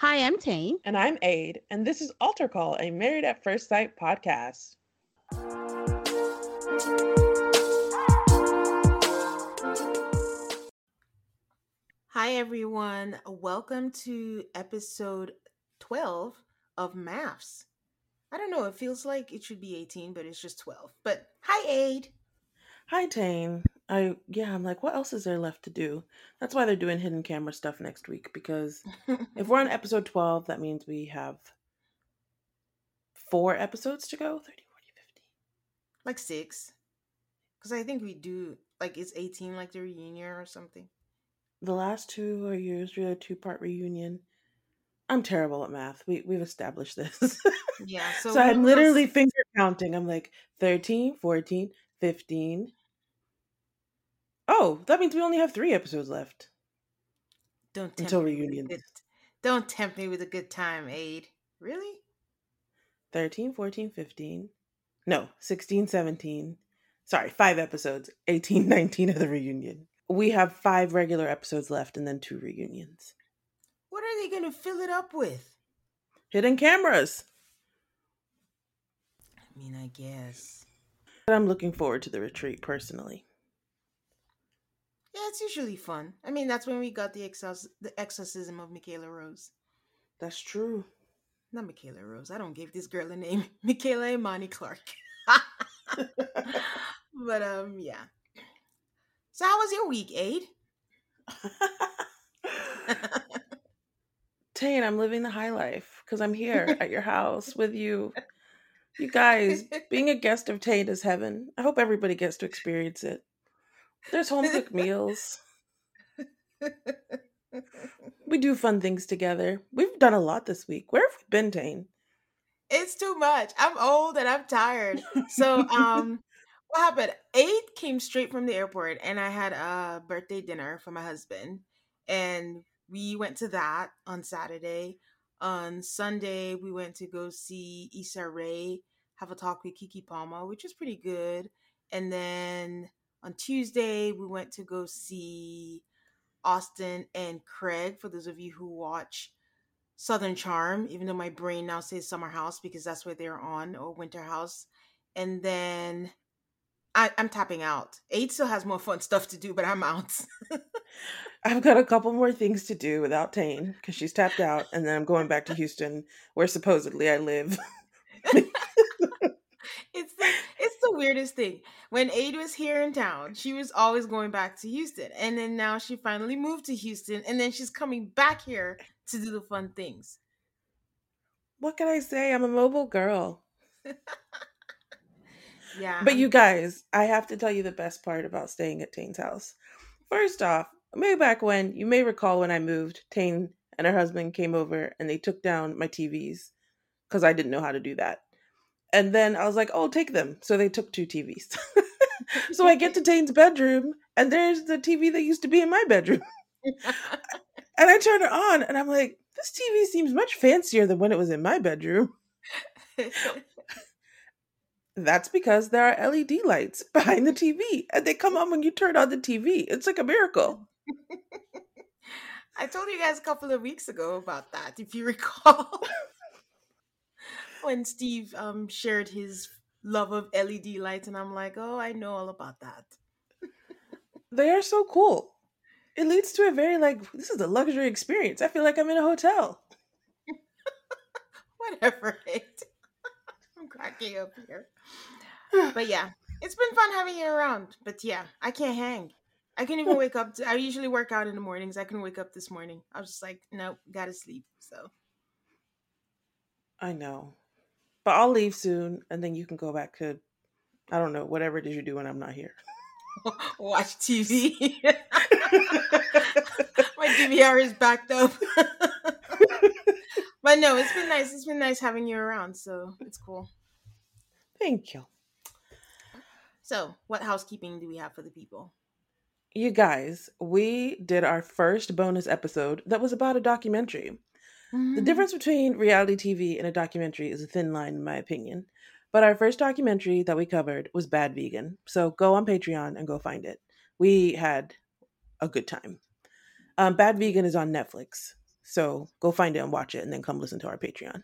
Hi, I'm Tane. And I'm Aid, and this is Altar Call, a Married at First Sight podcast. Hi, everyone. Welcome to episode 12 of MAFS. I don't know, it feels like it should be 18, but it's just 12. But hi, Aid. Hi, Tane. I yeah, I'm like, what else is there left to do? That's why they're doing hidden camera stuff next week because if we're on episode 12, that means we have four episodes to go 30, 40, 50. like six. Because I think we do, like, it's 18, like the reunion or something. The last two are usually a two part reunion. I'm terrible at math. We, we've established this. Yeah, so, so I'm literally finger counting. I'm like 13, 14, 15. Oh, that means we only have three episodes left. don't tempt until me with good- Don't tempt me with a good time, Aid. Really? 13, 14, 15. No, 16, 17. Sorry, five episodes. 18, 19 of the reunion. We have five regular episodes left and then two reunions. What are they going to fill it up with? Hidden cameras. I mean, I guess. But I'm looking forward to the retreat personally. Yeah, it's usually fun. I mean, that's when we got the, exorc- the exorcism of Michaela Rose. That's true. Not Michaela Rose. I don't give this girl a name. Michaela Imani Clark. but um, yeah. So how was your week, Aid? Tane, I'm living the high life because I'm here at your house with you. You guys, being a guest of Tane is heaven. I hope everybody gets to experience it. There's home cooked meals. We do fun things together. We've done a lot this week. Where have we been, Tane? It's too much. I'm old and I'm tired. So um what happened? Aid came straight from the airport and I had a birthday dinner for my husband. And we went to that on Saturday. On Sunday, we went to go see Issa Rae have a talk with Keke Palmer, which was pretty good. And then on Tuesday, we went to go see Austen and Craig. For those of you who watch Southern Charm, even though my brain now says Summer House because that's what they're on, or Winter House. And then I, I'm tapping out. Aid still has more fun stuff to do, but I'm out. I've got a couple more things to do without Tane because she's tapped out, and then I'm going back to Houston, where supposedly I live. it's the weirdest thing. When Aid was here in town, she was always going back to Houston, and then now she finally moved to Houston, and then she's coming back here to do the fun things. What can I say? I'm a mobile girl. Yeah, But you guys, I have to tell you the best part about staying at Tane's house. First off, way back when, you may recall when I moved, Tane and her husband came over and they took down my TVs because I didn't know how to do that. And then I was like, oh, take them. So they took two TVs. so I get to Tane's bedroom and there's the TV that used to be in my bedroom. And I turn it on and I'm like, this TV seems much fancier than when it was in my bedroom. That's because there are LED lights behind the TV and they come on when you turn on the TV. It's like a miracle. I told you guys a couple of weeks ago about that, if you recall. When Steve um shared his love of LED lights, and I'm like, oh, I know all about that. They are so cool. it leads to a very like this is a luxury experience. I feel like I'm in a hotel. Whatever. I'm cracking up here. But yeah, it's been fun having you around. But yeah, I can't hang. I can't even wake up. To, I usually work out in the mornings. I can wake up this morning. I was just like, nope, gotta sleep. So I know. But I'll leave soon and then you can go back to I don't know, whatever it is you do when I'm not here. watch TV. My DVR is backed up. but no, it's been nice. It's been nice having you around, so it's cool. Thank you. So, what housekeeping do we have for the people? You guys, we did our first bonus episode that was about a documentary. Mm-hmm. The difference between reality TV and a documentary is a thin line, in my opinion. But our first documentary that we covered was Bad Vegan. So go on Patreon and go find it. We had a good time. Um, Bad Vegan is on Netflix. So go find it and watch it and then come listen to our Patreon.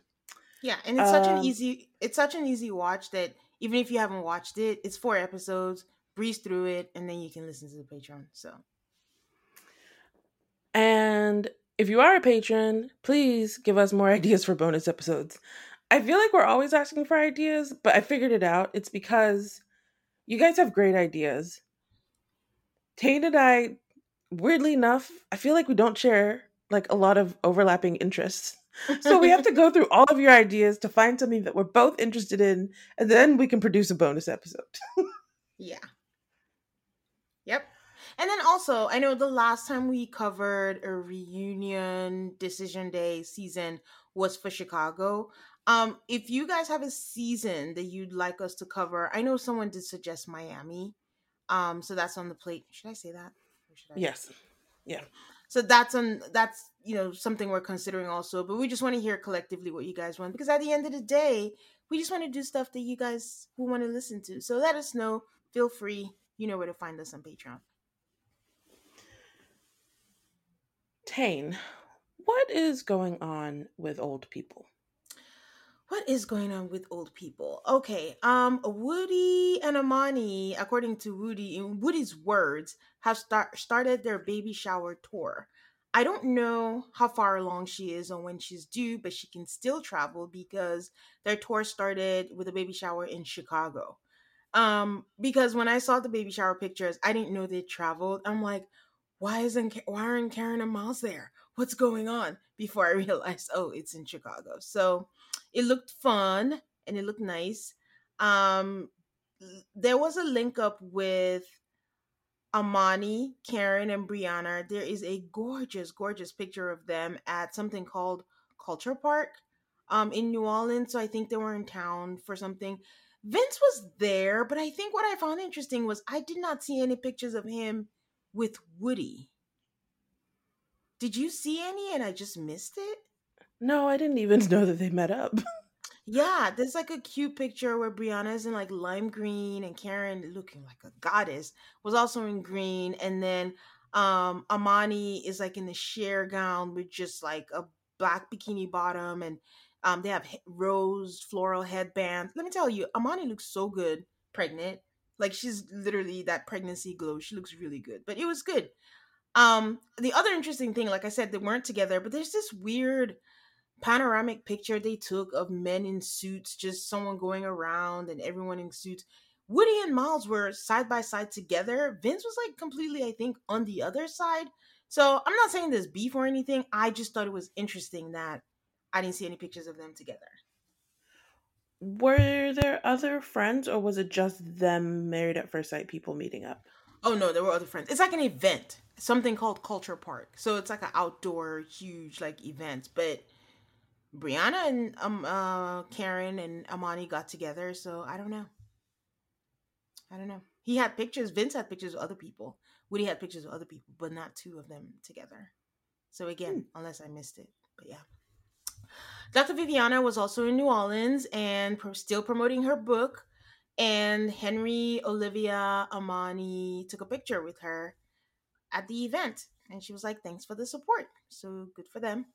Yeah, and it's such an um, easy it's such an easy watch that even if you haven't watched it, it's four episodes, breeze through it, and then you can listen to the Patreon. So and if you are a patron, please give us more ideas for bonus episodes. I feel like we're always asking for ideas, but I figured it out. It's because you guys have great ideas. Tane and I, weirdly enough, I feel like we don't share like a lot of overlapping interests. So we have to go through all of your ideas to find something that we're both interested in, and then we can produce a bonus episode. yeah. And then also, I know the last time we covered a reunion decision day season was for Chicago. Um, if you guys have a season that you'd like us to cover, I know someone did suggest Miami. Um, so that's on the plate. Should I say that? I yes. Yeah. So that's on that's you know something we're considering also, but we just want to hear collectively what you guys want because at the end of the day, we just want to do stuff that you guys who want to listen to. So let us know. Feel free. You know where to find us on Patreon. Tane, what is going on with old people? what is going on with old people? Okay, um, Woody and Amani, according to Woody, in Woody's words, have start, started their baby shower tour. I don't know how far along she is or when she's due, but she can still travel because their tour started with a baby shower in Chicago. Um, because when I saw the baby shower pictures, I didn't know they traveled. I'm like, why isn't why aren't Karen and Miles there? What's going on? Before I realized, oh, it's in Chicago. So it looked fun and it looked nice. Um, there was a link up with Amani, Karen, and Brianna. There is a gorgeous, gorgeous picture of them at something called Culture Park um, in New Orleans. So I think they were in town for something. Vince was there, but I think what I found interesting was I did not see any pictures of him with Woody. Did you see any and I just missed it? No, I didn't even know that they met up. yeah, there's like a cute picture where Brianna's in like lime green and Karen looking like a goddess was also in green and then um Amani is like in the sheer gown with just like a black bikini bottom and um they have rose floral headbands. Let me tell you, Amani looks so good pregnant. Like she's literally that pregnancy glow. She looks really good. But it was good. Um the other interesting thing like I said they weren't together, but there's this weird panoramic picture they took of men in suits, just someone going around and everyone in suits. Woody and Miles were side by side together. Vince was like completely, I think, on the other side. So I'm not saying there's beef or anything. I just thought it was interesting that I didn't see any pictures of them together. Were there other friends or was it just them married at first sight people meeting up? Oh no, there were other friends. It's like an event, something called Culture Park. So it's like an outdoor huge like event, but Brianna and um uh Karen and Amani got together, so I don't know. I don't know. He had pictures. Vince had pictures of other people. Woody had pictures of other people, but not two of them together. So again, hmm. unless I missed it, but yeah. Dr. Viviana was also in New Orleans and pro- still promoting her book. And Henry, Olivia, Amani took a picture with her at the event. And she was like, thanks for the support. So good for them.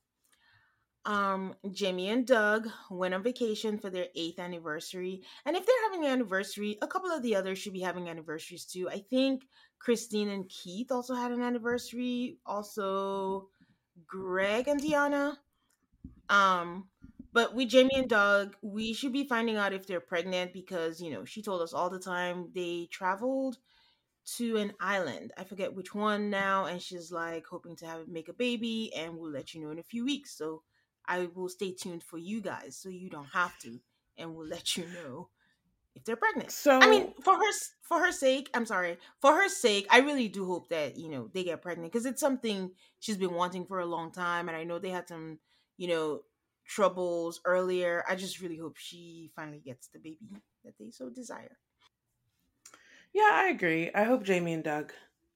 um, Jamie and Doug went on vacation for their eighth anniversary. And if they're having an anniversary, a couple of the others should be having anniversaries too. I think Christine and Keith also had an anniversary. Also, Greg and Deonna. Um, but with Jamie and Doug, we should be finding out if they're pregnant because, you know, she told us all the time they traveled to an island. I forget which one now. And she's like hoping to have make a baby and we'll let you know in a few weeks. So I will stay tuned for you guys so you don't have to. And we'll let you know if they're pregnant. So I mean, for her for her sake, I'm sorry. For her sake, I really do hope that, you know, they get pregnant because it's something she's been wanting for a long time and I know they had some, you know, troubles earlier. I just really hope she finally gets the baby that they so desire. Yeah, I agree. I hope Jamie and Doug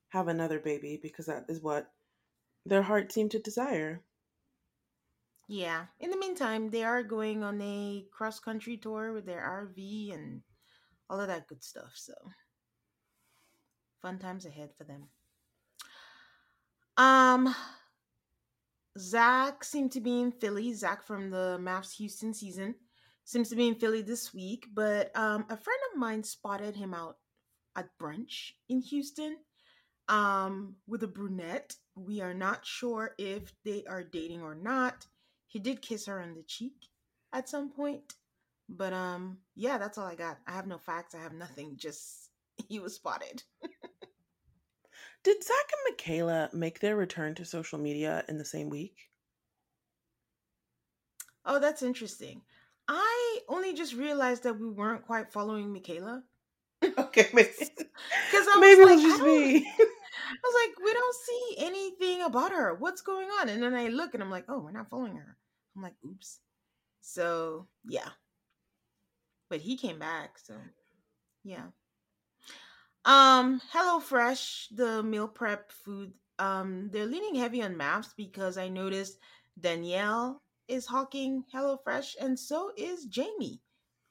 have another baby because that is what their hearts seem to desire. Yeah. In the meantime, they are going on a cross country tour with their RV and all of that good stuff. So fun times ahead for them. Um Zach seemed to be in Philly. Zach from the MAFS Houston season seems to be in Philly this week, but um, a friend of mine spotted him out at brunch in Houston um, with a brunette. We are not sure if they are dating or not. He did kiss her on the cheek at some point, but um, yeah, that's all I got. I have no facts. I have nothing. Just he was spotted. Did Zach and Michaela make their return to social media in the same week? Oh, that's interesting. I only just realized that we weren't quite following Michaela. Okay, maybe because maybe it was like, just me. I was like, we don't see anything about her. What's going on? And then I look and I'm like, oh, we're not following her. I'm like, oops. So yeah, but he came back. So yeah. Um, HelloFresh, the meal prep food, um, they're leaning heavy on MAFS because I noticed Danielle is hawking HelloFresh, and so is Jamie.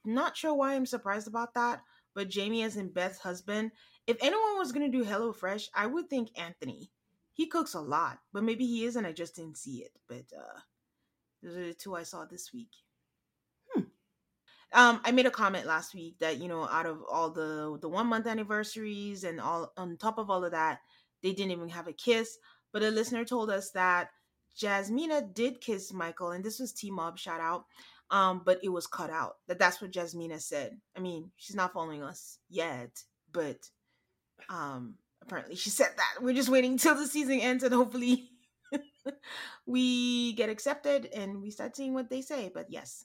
Not sure why I'm surprised about that, but Jamie, as in Beth's husband, if anyone was gonna do HelloFresh, I would think Anthony. He cooks a lot, but maybe he is, and I just didn't see it. But uh, those are the two I saw this week. Um, I made a comment last week that you know, out of all the the one month anniversaries and all on top of all of that, they didn't even have a kiss. But a listener told us that Jasmina did kiss Michael, and this was T Mob shout out. Um, but it was cut out. That that's what Jasmina said. I mean, she's not following us yet, but um, apparently she said that. We're just waiting till the season ends, and hopefully we get accepted and we start seeing what they say. But yes,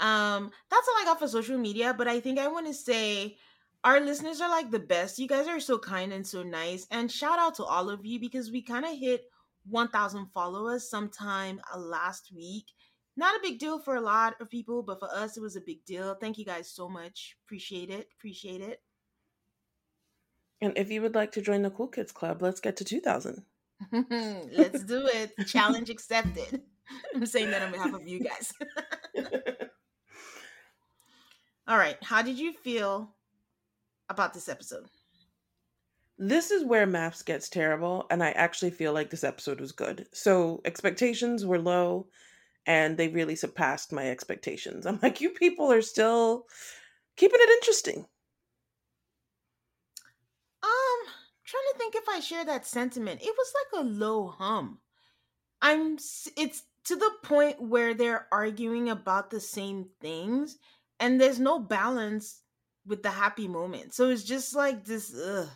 um, that's all I got for social media, but I think I want to say our listeners are like the best. You guys are so kind and so nice. And shout out to all of you because we kind of hit 1,000 followers sometime uh, last week. Not a big deal for a lot of people, but for us, it was a big deal. Thank you guys so much. Appreciate it. Appreciate it. And if you would like to join the Cool Kids Club, let's get to 2,000. let's do it. Challenge accepted. I'm saying that on behalf of you guys. All right. How did you feel about this episode? This is where MAFS gets terrible, and I actually feel like this episode was good. So expectations were low, and they really surpassed my expectations. I'm like, you people are still keeping it interesting. Um, trying to think if I share that sentiment. It was like a low hum. I'm. It's to the point where they're arguing about the same things and there's no balance with the happy moment. So it's just like this ugh.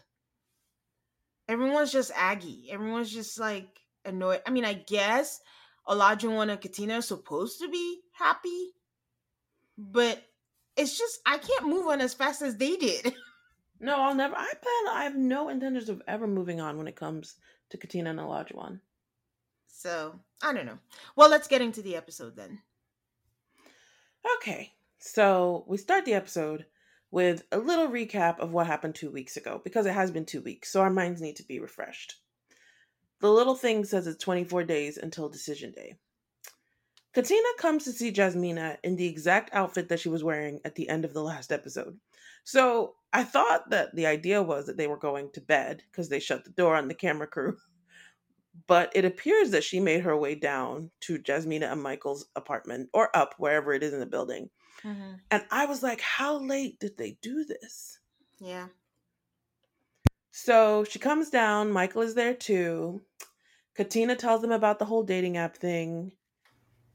Everyone's just aggy. Everyone's just like annoyed. I mean, I guess Olajuwon and Katina are supposed to be happy, but it's just I can't move on as fast as they did. No, I'll never. I plan. I have no intentions of ever moving on when it comes to Katina and Olajuwon. So I don't know. Well, let's get into the episode then. Okay, so we start the episode with a little recap of what happened two weeks ago because it has been two weeks, so our minds need to be refreshed. The little thing says it's 24 days until decision day. Katina comes to see Jasmina in the exact outfit that she was wearing at the end of the last episode. So I thought that the idea was that they were going to bed because they shut the door on the camera crew. but it appears that she made her way down to Jasmina and Michael's apartment or up wherever it is in the building. Mm-hmm. And I was like, how late did they do this? Yeah. So she comes down. Michael is there too. Katina tells them about the whole dating app thing.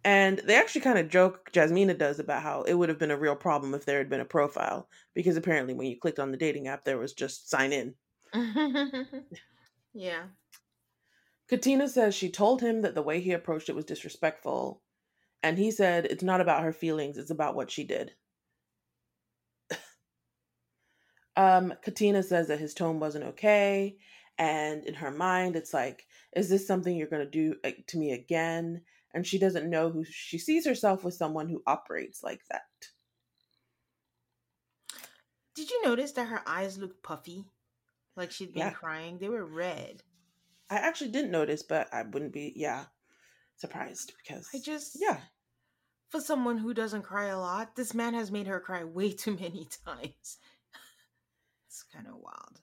And they actually kind of joke, Jasmina does, about how it would have been a real problem if there had been a profile. Because apparently, when you clicked on the dating app, there was just sign in. yeah. Katina says she told him that the way he approached it was disrespectful. And he said it's not about her feelings, it's about what she did. um, Katina says that his tone wasn't okay. And in her mind, it's like, is this something you're going to do to me again? and she doesn't know who she sees herself with someone who operates like that. Did you notice that her eyes looked puffy? Like she'd been Yeah. crying. They were red. I actually didn't notice, but I wouldn't be, yeah, surprised because, I just yeah, for someone who doesn't cry a lot, this man has made her cry way too many times. it's kind of wild.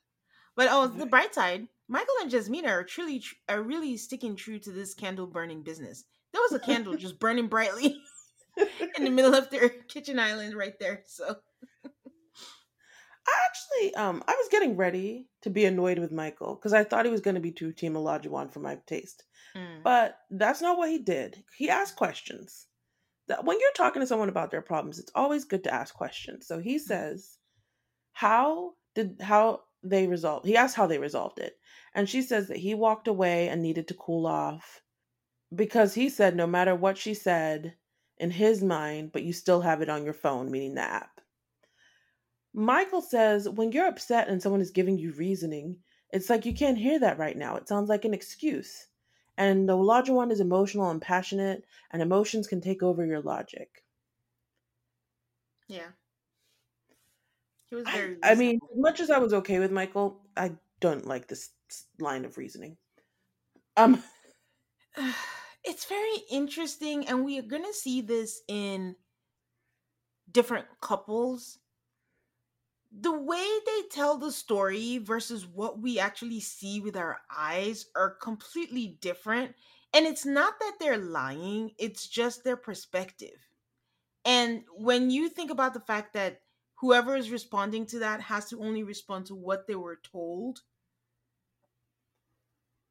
But oh, the bright side, Michael and Jasmina are truly tr- are really sticking true to this candle burning business. There was a candle just burning brightly in the middle of their kitchen island right there. So I actually, um, I was getting ready to be annoyed with Michael because I thought he was going to be too Team Olajuwon for my taste, mm, but that's not what he did. He asked questions. That when you're talking to someone about their problems, it's always good to ask questions. So he says, "How did how they resolve?" He asked how they resolved it, and she says that he walked away and needed to cool off because he said no matter what she said in his mind, but you still have it on your phone, meaning the app. Michael says when you're upset and someone is giving you reasoning, it's like you can't hear that right now. It sounds like an excuse. And the larger one is emotional and passionate, and emotions can take over your logic. yeah, he was I, very. I mean, as much as I was okay with Michael, I don't like this line of reasoning. Um, it's very interesting and we are going to see this in different couples the way they tell the story versus what we actually see with our eyes are completely different and it's not that they're lying it's just their perspective and when you think about the fact that whoever is responding to that has to only respond to what they were told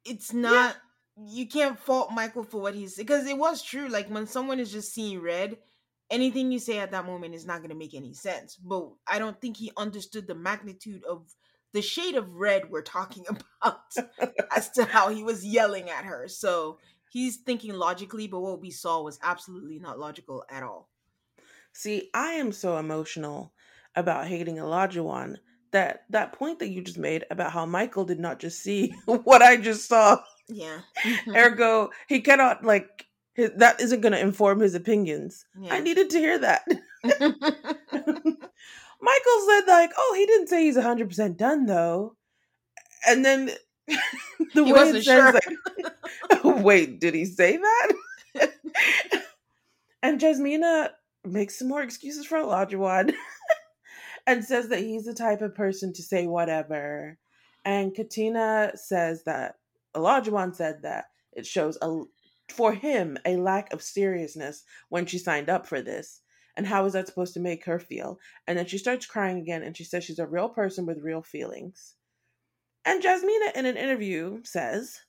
it's not you can't fault Michael for what he's because it was true. Like when someone is just seeing red, anything you say at that moment is not going to make any sense. But I don't think he understood the magnitude of the shade of red we're talking about as to how he was yelling at her. So he's thinking logically, but what we saw was absolutely not logical at all. See, I am so emotional about hating Olajuwon that that point that you just made about how Michael did not just see what I just saw, Yeah. ergo he cannot like his, that isn't going to inform his opinions. I needed to hear that. Michael said like, "Oh, he didn't say he's 100% done though." And then the He way it says sure. like, "Wait, did he say that?" and Jasmina makes some more excuses for Olajuwon and says that he's the type of person to say whatever. And Katina says that Olajuwon said that it shows a for him a lack of seriousness when she signed up for this. And how is that supposed to make her feel? And then she starts crying again and she says she's a real person with real feelings. And Jasmina in an interview says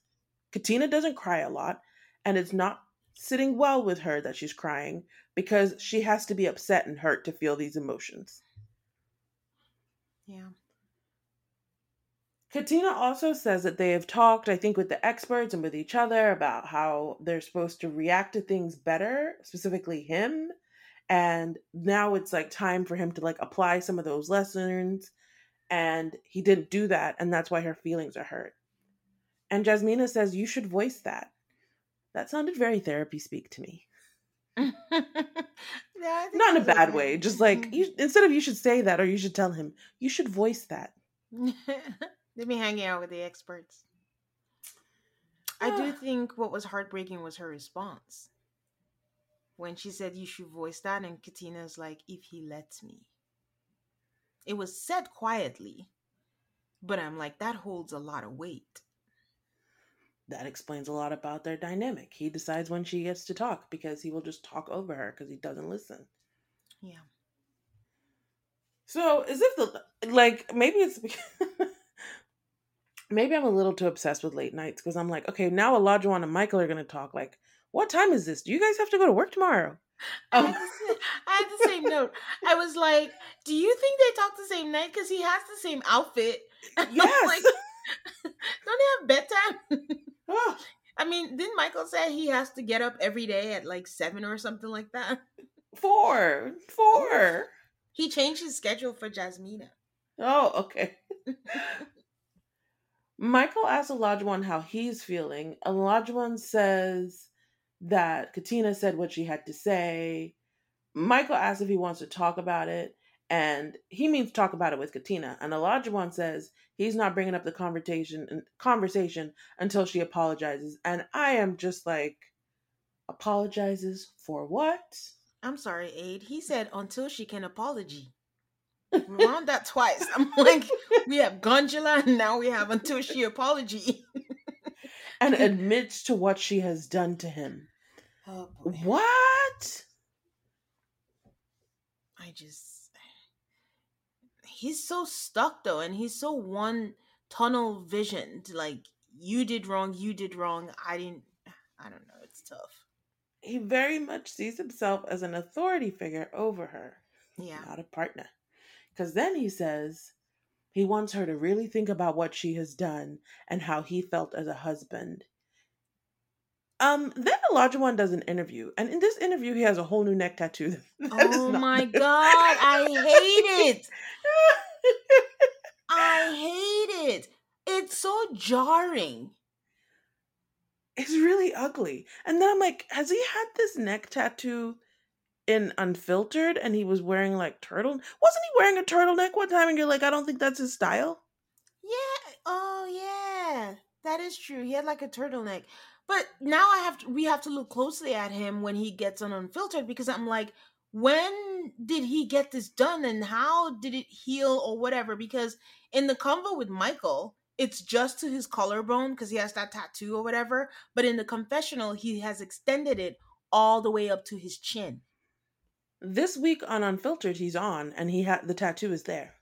Katina doesn't cry a lot and it's not sitting well with her that she's crying because she has to be upset and hurt to feel these emotions. yeah. Katina also says that they have talked, I think, with the experts and with each other about how they're supposed to react to things better, specifically him. And now it's like time for him to like apply some of those lessons. And he didn't do that. And that's why her feelings are hurt. And Jasmina says, You should voice that. That sounded very therapy speak to me. yeah Not in a bad way. Just like, you, instead of you should say that or you should tell him, you should voice that. They've been hanging out with the experts. I do think what was heartbreaking was her response. When she said you should voice that, and Katina's like, if he lets me. It was said quietly, but I'm like, that holds a lot of weight. that explains a lot about their dynamic. He decides when she gets to talk because he will just talk over her because he doesn't listen. Yeah. So as if the like maybe it's maybe I'm a little too obsessed with late nights because I'm like, okay, now Olajuwon and Michael are gonna talk. Like, what time is this? Do you guys have to go to work tomorrow? I had, um, the, I had the same note. I was like, "Do you think they talk the same night? Because he has the same outfit." Yes. like, don't they have bedtime? Oh, I mean, didn't Michael say he has to get up every day at like seven or something like that? four, four. He changed his schedule for Jasmina. Oh, okay. Michael asks Olajuwon how he's feeling. Olajuwon says that Katina said what she had to say. Michael asks if he wants to talk about it, and he means talk about it with Katina. And Olajuwon says he's not bringing up the conversation conversation until she apologizes. And I am just like, apologizes for what? I'm sorry, Aid. He said until she can apology. On that twice. I'm like, we have Gondula, and now we have until she apology. and admits to what she has done to him. Oh. What? I just he's so stuck though, and he's so one tunnel visioned. Like you did wrong, you did wrong. I didn't. I don't know. It's tough. He very much sees himself as an authority figure over her, Yeah. not a partner. Because then he says he wants her to really think about what she has done and how he felt as a husband. Um, then Olajuwon does an interview, and in this interview, he has a whole new neck tattoo. Oh my god, I hate it. I hate it. It's so jarring. it's really ugly. And then I'm like, has he had this neck tattoo in unfiltered and he was wearing like turtle wasn't he wearing a turtleneck one time and you're like, I don't think that's his style? Yeah. Oh yeah. That is true. He had like a turtleneck. But now I have to we have to look closely at him when he gets on unfiltered because I'm like, when did he get this done and how did it heal or whatever? Because in the convo with Michael, it's just to his collarbone because he has that tattoo or whatever. But in the confessional, he has extended it all the way up to his chin. This week on Unfiltered, he's on and he had the tattoo is there.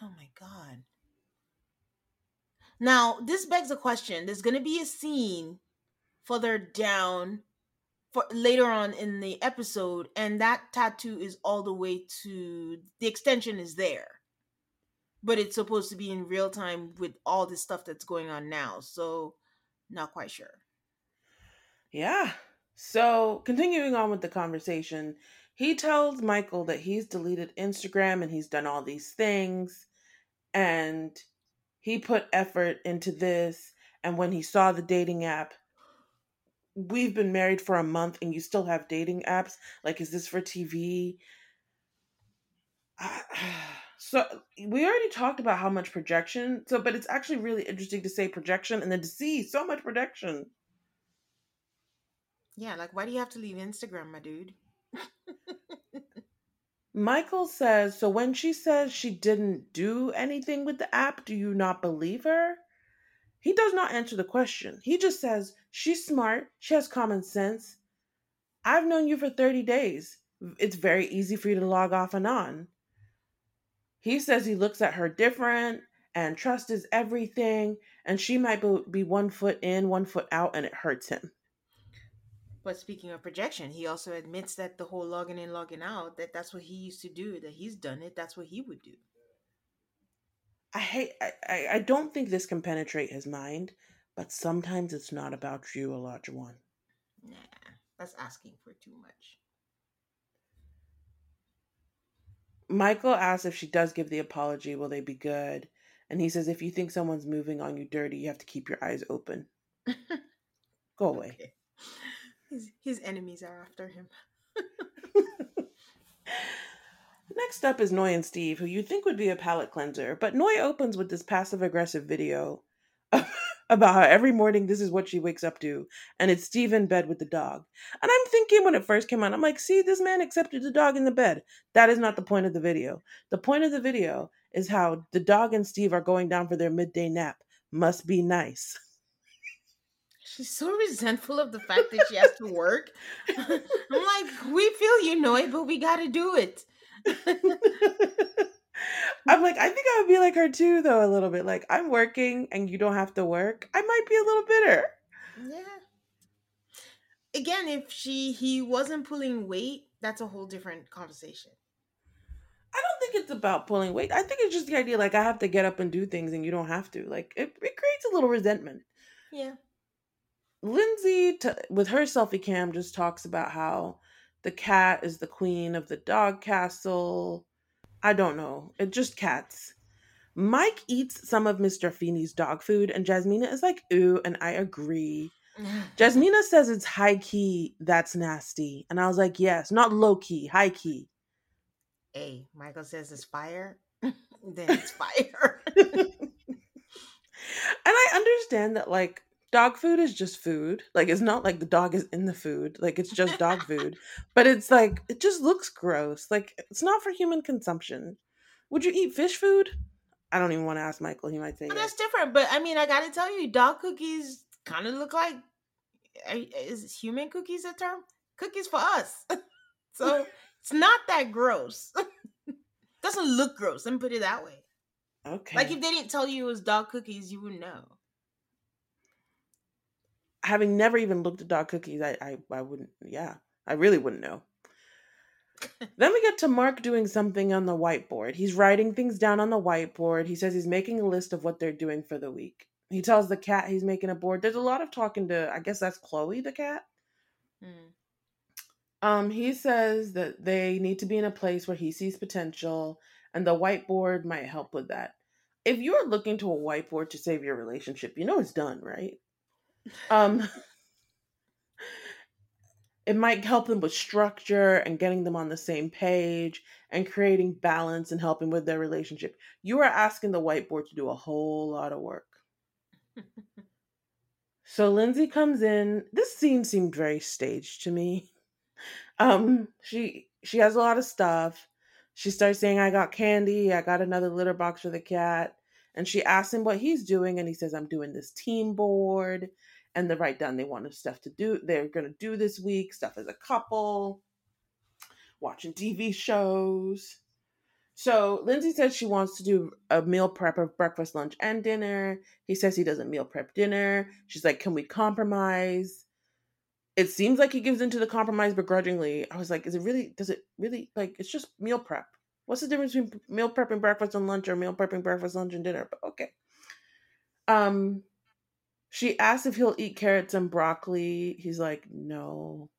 Oh my god. Now, this begs a question. There's going to be a scene further down for later on in the episode and that tattoo is all the way to the extension is there. But it's supposed to be in real time with all this stuff that's going on now. So, not quite sure. Yeah. So, continuing on with the conversation, he tells Michael that he's deleted Instagram and he's done all these things and he put effort into this. And when he saw the dating app, we've been married for a month and you still have dating apps. Like, is this for TV? So, we already talked about how much projection. So, but it's actually really interesting to say projection and then to see so much projection. Yeah, like why do you have to leave Instagram, my dude? Michael says, so when she says she didn't do anything with the app, do you not believe her? He does not answer the question. He just says, she's smart, she has common sense. I've known you for 30 days. It's very easy for you to log off and on. He says he looks at her different and trust is everything, and she might be- one foot in, one foot out, and it hurts him. But speaking of projection, he also admits that the whole logging in, logging out, that that's what he used to do, that he's done it, that's what he would do. I hate I, I, don't think this can penetrate his mind, but sometimes it's not about you, Olajuwon. Nah, that's asking for too much. Michael asks if she does give the apology, will they be good? And he says if you think someone's moving on you dirty, you have to keep your eyes open. Go away. Okay. His, his enemies are after him. Next up is Noi and Steve, who you'd think would be a palate cleanser, but Noi opens with this passive aggressive video about how every morning this is what she wakes up to, and it's Steve in bed with the dog. And I'm thinking when it first came out, I'm like, see, this man accepted the dog in the bed. That is not the point of the video. The point of the video is how the dog and Steve are going down for their midday nap. Must be nice. She's so resentful of the fact that she has to work. I'm like, we feel you, Noi, but we got to do it. I'm like, I think I would be like her too, though, a little bit. Like, I'm working and you don't have to work. I might be a little bitter. Yeah. Again, if she he wasn't pulling weight, that's a whole different conversation. I don't think it's about pulling weight. I think it's just the idea like I have to get up and do things and you don't have to. Like it, it creates a little resentment. Yeah. Lindsay, t- with her selfie cam, just talks about how the cat is the queen of the dog castle. I don't know. It just cats. Mike eats some of Mr. Feeney's dog food, and Jasmina is like, ooh, and I agree. Jasmina says it's high key, that's nasty. And I was like, yes, not low key, high key. Hey, Michael says it's fire, then it's fire. and I understand that, like, dog food is just food. Like, it's not like the dog is in the food, like, it's just dog food. But it's like, it just looks gross. Like, it's not for human consumption. Would you eat fish food? I don't even want to ask Michael. He might say yes. that's different. But I mean, I got to tell you, dog cookies kind of look like eh, is human cookies a term? Cookies for us. so it's not that gross. Doesn't look gross. Let me put it that way. Okay. Like if they didn't tell you it was dog cookies, you wouldn't know. Having never even looked at dog cookies, I, I, I wouldn't, yeah, I really wouldn't know. then we get to Mark doing something on the whiteboard. He's writing things down on the whiteboard. He says he's making a list of what they're doing for the week. He tells the cat he's making a board. There's a lot of talking to, I guess that's Chloe, the cat. Hmm. Um, he says that they need to be in a place where he sees potential, and the whiteboard might help with that. If you're looking to a whiteboard to save your relationship, you know it's done, right? Um, it might help them with structure and getting them on the same page and creating balance and helping with their relationship. You are asking the whiteboard to do a whole lot of work. So Lindsay comes in. This scene seemed very staged to me. Um, she she has a lot of stuff. She starts saying, "I got candy. I got another litter box for the cat." And she asks him what he's doing, and he says, "I'm doing this team board." And they write down they wanted stuff to do. They're gonna do this week stuff as a couple, watching TV shows. So Lindsay says she wants to do a meal prep of breakfast, lunch, and dinner. He says he doesn't meal prep dinner. She's like, "Can we compromise?" It seems like he gives into the compromise begrudgingly. I was like, "Is it really? Does it really like? It's just meal prep. What's the difference between meal prepping breakfast and lunch or meal prepping breakfast, lunch, and dinner?" But okay. Um, she asks if he'll eat carrots and broccoli. He's like, "No."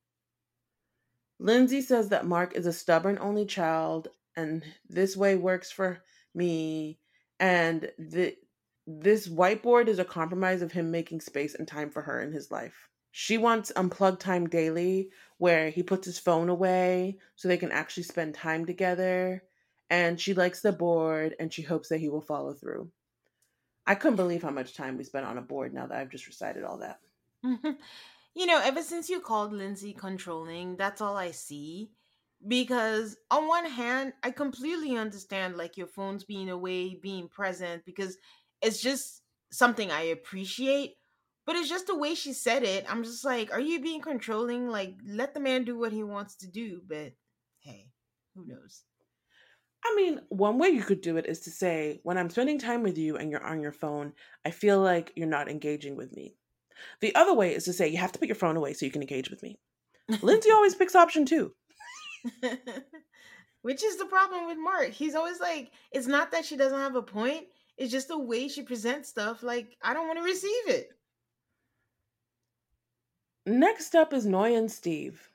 Lindsay says that Mark is a stubborn only child and this way works for me and the this whiteboard is a compromise of him making space and time for her in his life. She wants unplugged time daily where he puts his phone away so they can actually spend time together and she likes the board and she hopes that he will follow through. I couldn't believe how much time we spent on a board now that I've just recited all that. you know, ever since you called Lindsay controlling, that's all I see. Because on one hand, I completely understand like your phone's being away, being present, because it's just something I appreciate. But it's just the way she said it. I'm just like, are you being controlling? Like, let the man do what he wants to do. But hey, who knows? I mean, one way you could do it is to say, when I'm spending time with you and you're on your phone, I feel like you're not engaging with me. The other way is to say, you have to put your phone away so you can engage with me. Lindsay always picks option two. Which is the problem with Mark. He's always like, it's not that she doesn't have a point, it's just the way she presents stuff. Like, I don't want to receive it. Next up is Noi and Steve.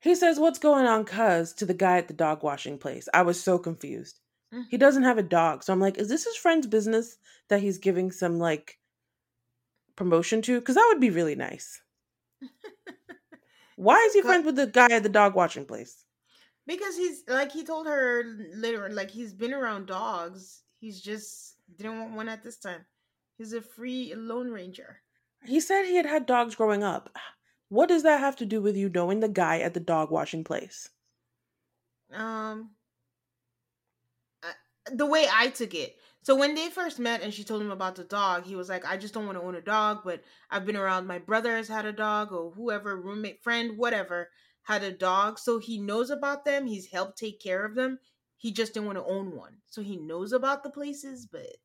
He says, What's going on, cuz, to the guy at the dog washing place. I was so confused. Mm. He doesn't have a dog. So I'm like, Is this his friend's business that he's giving some like promotion to? Because that would be really nice. Why is he friends with the guy at the dog watching place? Because he's like he told her literally like he's been around dogs. He's just didn't want one at this time. He's a free lone ranger. He said he had had dogs growing up. What does that have to do with you knowing the guy at the dog washing place? Um, the way I took it. So when they first met and she told him about the dog, he was like, I just don't want to own a dog, but I've been around my brother has had a dog or whoever, roommate, friend, whatever, had a dog. So he knows about them. He's helped take care of them. He just didn't want to own one. So he knows about the places, but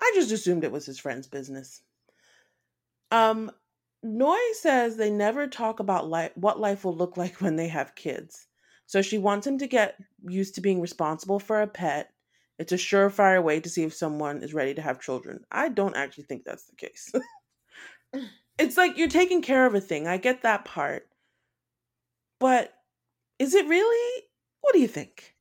I just assumed it was his friend's business. Um, Noi says they never talk about life, what life will look like when they have kids. So she wants him to get used to being responsible for a pet. It's a surefire way to see if someone is ready to have children. I don't actually think that's the case. it's like you're taking care of a thing. I get that part. But is it really? What do you think?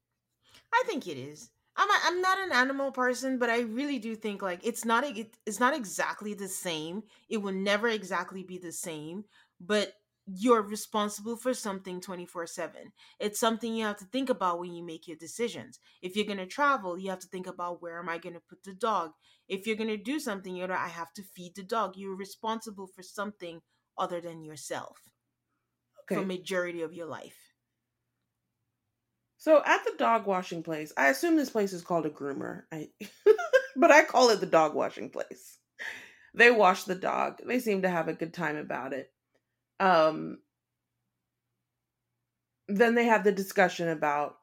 I think it is. I'm a, I'm not an animal person, but I really do think like it's not it, it's not exactly the same. It will never exactly be the same, but you're responsible for something 24/7. It's something you have to think about when you make your decisions. If you're going to travel, you have to think about where am I going to put the dog? If you're going to do something, you know, I have to feed the dog. You're responsible for something other than yourself. Okay. For majority of your life. So at the dog washing place, I assume this place is called a groomer. I but I call it the dog washing place. They wash the dog. They seem to have a good time about it. Um then they have the discussion about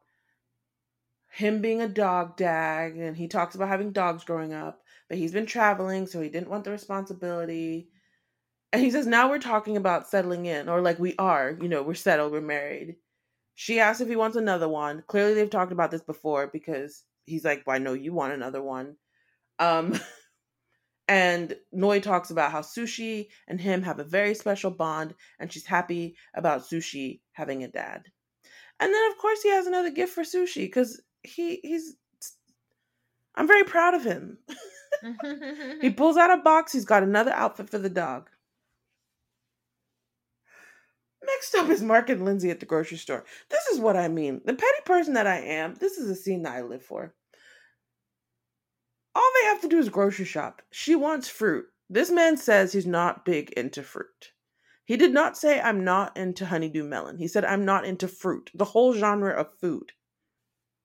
him being a dog dad and he talks about having dogs growing up, but he's been traveling so he didn't want the responsibility. And he says now we're talking about settling in or like we are, you know, we're settled, we're married she asks if he wants another one. Clearly, they've talked about this before because he's like, "Well, I know you want another one." Um, and Noi talks about how Sushi and him have a very special bond, and she's happy about Sushi having a dad. And then, of course, he has another gift for Sushi because he he's. I'm very proud of him. he pulls out a box. He's got another outfit for the dog. Next up is Mark and Lindsay at the grocery store. This is what I mean. The petty person that I am, this is a scene that I live for. All they have to do is grocery shop. She wants fruit. This man says he's not big into fruit. He did not say, I'm not into honeydew melon. He said, I'm not into fruit, the whole genre of food.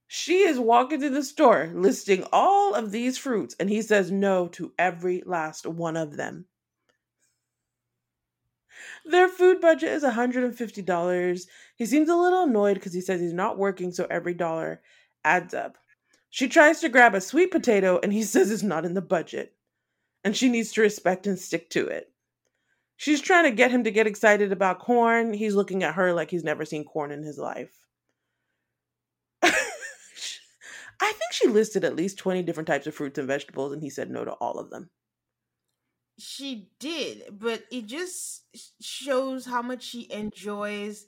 She is walking through the store listing all of these fruits, and he says no to every last one of them. Their food budget is $150. He seems a little annoyed because he says he's not working, so every dollar adds up. She tries to grab a sweet potato, and he says it's not in the budget, and she needs to respect and stick to it. She's trying to get him to get excited about corn. He's looking at her like he's never seen corn in his life. I think she listed at least 20 different types of fruits and vegetables, and he said no to all of them she did, but it just shows how much she enjoys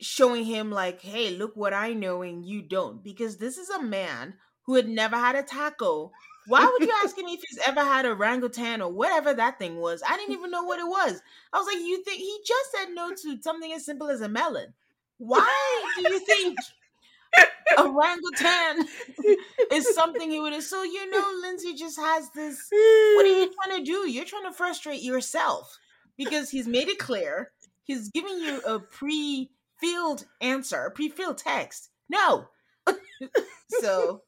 showing him like, "Hey, look what I know and you don't." Because this is a man who had never had a taco. Why would you ask him if he's ever had a orangutan or whatever that thing was? I didn't even know what it was. I was like, "You think he just said no to something as simple as a melon?" Why do you think orangutan is something he would have. So you know, Lindsay just has this. What are you trying to do? You're trying to frustrate yourself because he's made it clear. He's giving you a pre-filled answer, a pre-filled text. No. so,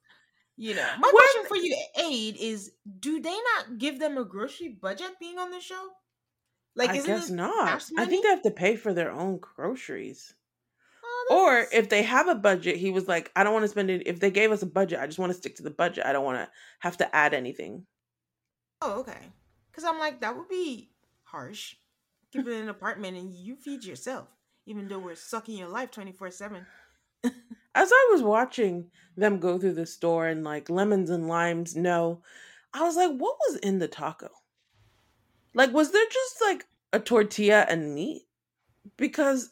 you know, my question for you, Aid, is: Do they not give them a grocery budget being on the show? Like, I guess not. I think they have to pay for their own groceries or if they have a budget, he was like, I don't want to spend it. If they gave us a budget, I just want to stick to the budget. I don't want to have to add anything. Oh, okay. Because I'm like, that would be harsh. Give it an apartment and you feed yourself, even though we're sucking your life 24 7. As I was watching them go through the store and like lemons and limes, no, I was like, what was in the taco? Like, was there just like a tortilla and meat? Because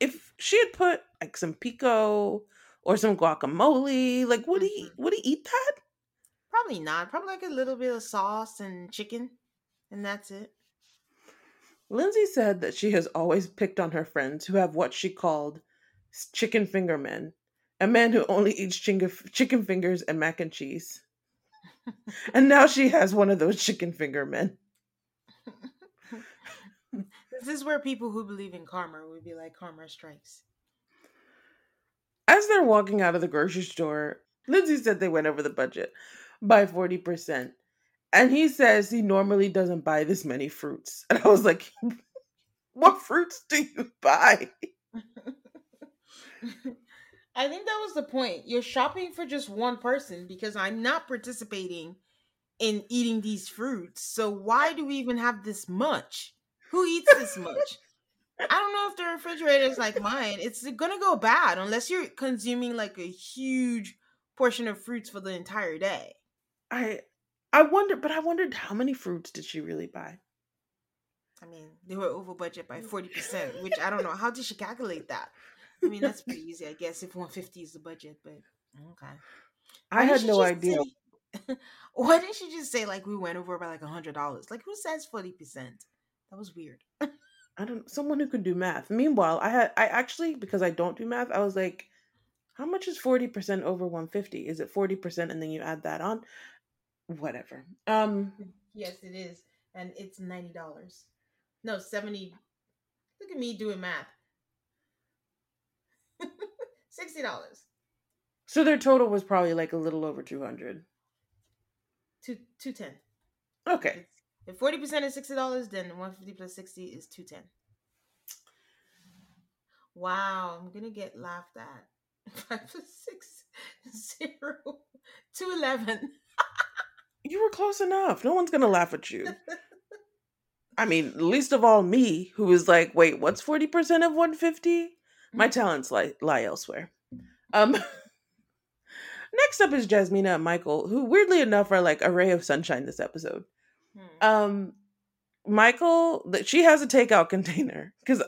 if she had put like some pico or some guacamole, like would he would he eat that? Probably not. Probably like a little bit of sauce and chicken, and that's it. Lindsay said that she has always picked on her friends who have what she called chicken finger men, a man who only eats chicken fingers and mac and cheese. and now she has one of those chicken finger men. This is where people who believe in karma would be like, karma strikes. As they're walking out of the grocery store, Lindsay said they went over the budget by 40%. And he says he normally doesn't buy this many fruits. And I was like, what fruits do you buy? I think that was the point. You're shopping for just one person because I'm not participating in eating these fruits. So why do we even have this much? Who eats this much? I don't know if the refrigerator is like mine. It's gonna go bad unless you're consuming like a huge portion of fruits for the entire day. I I wonder, but I wondered how many fruits did she really buy? I mean, they were over budget by forty percent, which I don't know. How did she calculate that? I mean, that's pretty easy, I guess, if one fifty is the budget. But okay, I Why had no idea. say- Why didn't she just say like we went over by like a hundred dollars? Like who says forty percent? That was weird. I don't someone who can do math. Meanwhile, I had I actually because I don't do math, I was like, how much is 40% over 150? Is it 40% and then you add that on? Whatever. Um Yes, it is, and it's ninety dollars. No, seventy. Look at me doing math. Sixty dollars. so their total was probably like a little over 200. Two two ten. Okay. If forty percent is sixty dollars, then one fifty plus sixty is two ten. Wow, I'm gonna get laughed at. Five Five six zero two eleven. You were close enough. No one's going to laugh at you. I mean, least of all me, who was like, wait, what's 40% of 150? My talents lie, lie elsewhere. Um, next up is Jasmina and Michael, who weirdly enough are like a ray of sunshine this episode. Hmm. Um, Michael, she has a takeout container because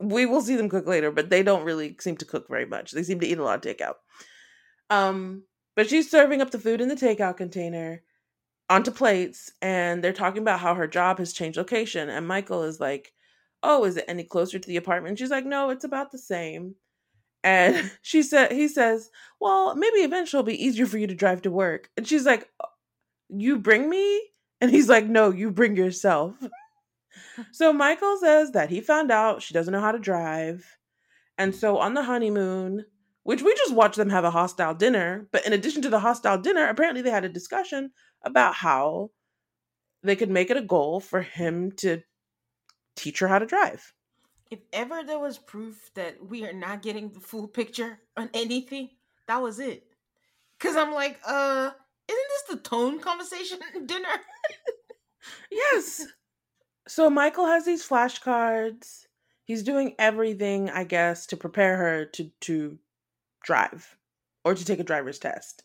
we will see them cook later, but they don't really seem to cook very much. They seem to eat a lot of takeout. Um, but she's serving up the food in the takeout container onto plates, and they're talking about how her job has changed location. And Michael is like, "Oh, is it any closer to the apartment?" She's like, "No, it's about the same." And she said, "He says, well, maybe eventually it'll be easier for you to drive to work." And she's like, "You bring me?" And he's like, "No, you bring yourself." so Michael says that he found out she doesn't know how to drive. And so on the honeymoon, which we just watched them have a hostile dinner, but in addition to the hostile dinner, apparently they had a discussion about how they could make it a goal for him to teach her how to drive. If ever there was proof that we are not getting the full picture on anything, that was it. Cause I'm like, uh, isn't this the tone conversation dinner? Yes. So Michael has these flashcards. He's doing everything, I guess, to prepare her to to drive or to take a driver's test.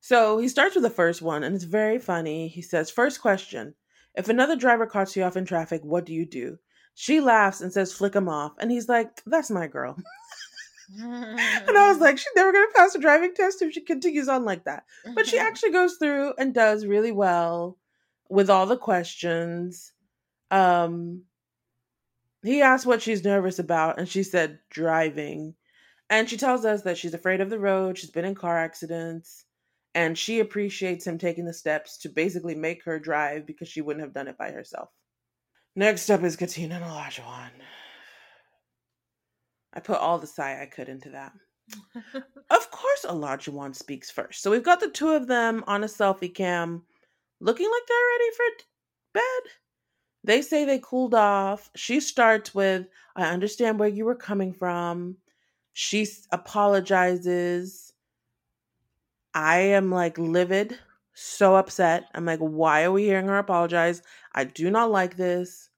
So he starts with the first one, and it's very funny. He says, First question If another driver cuts you off in traffic, what do you do? She laughs and says, Flick him off. And he's like, That's my girl. And I was like, She's never going to pass a driving test if she continues on like that. But she actually goes through and does really well with all the questions. Um, he asked what she's nervous about, and she said driving. And she tells us that she's afraid of the road, she's been in car accidents, and she appreciates him taking the steps to basically make her drive because she wouldn't have done it by herself. Next up is Katina and Olajuwon. I put all the sigh I could into that. Of course, Olajuwon speaks first. So we've got the two of them on a selfie cam looking like they're ready for bed. They say they cooled off. She starts with, I understand where you were coming from. She apologizes. I am like livid, so upset. I'm like, why are we hearing her apologize? I do not like this.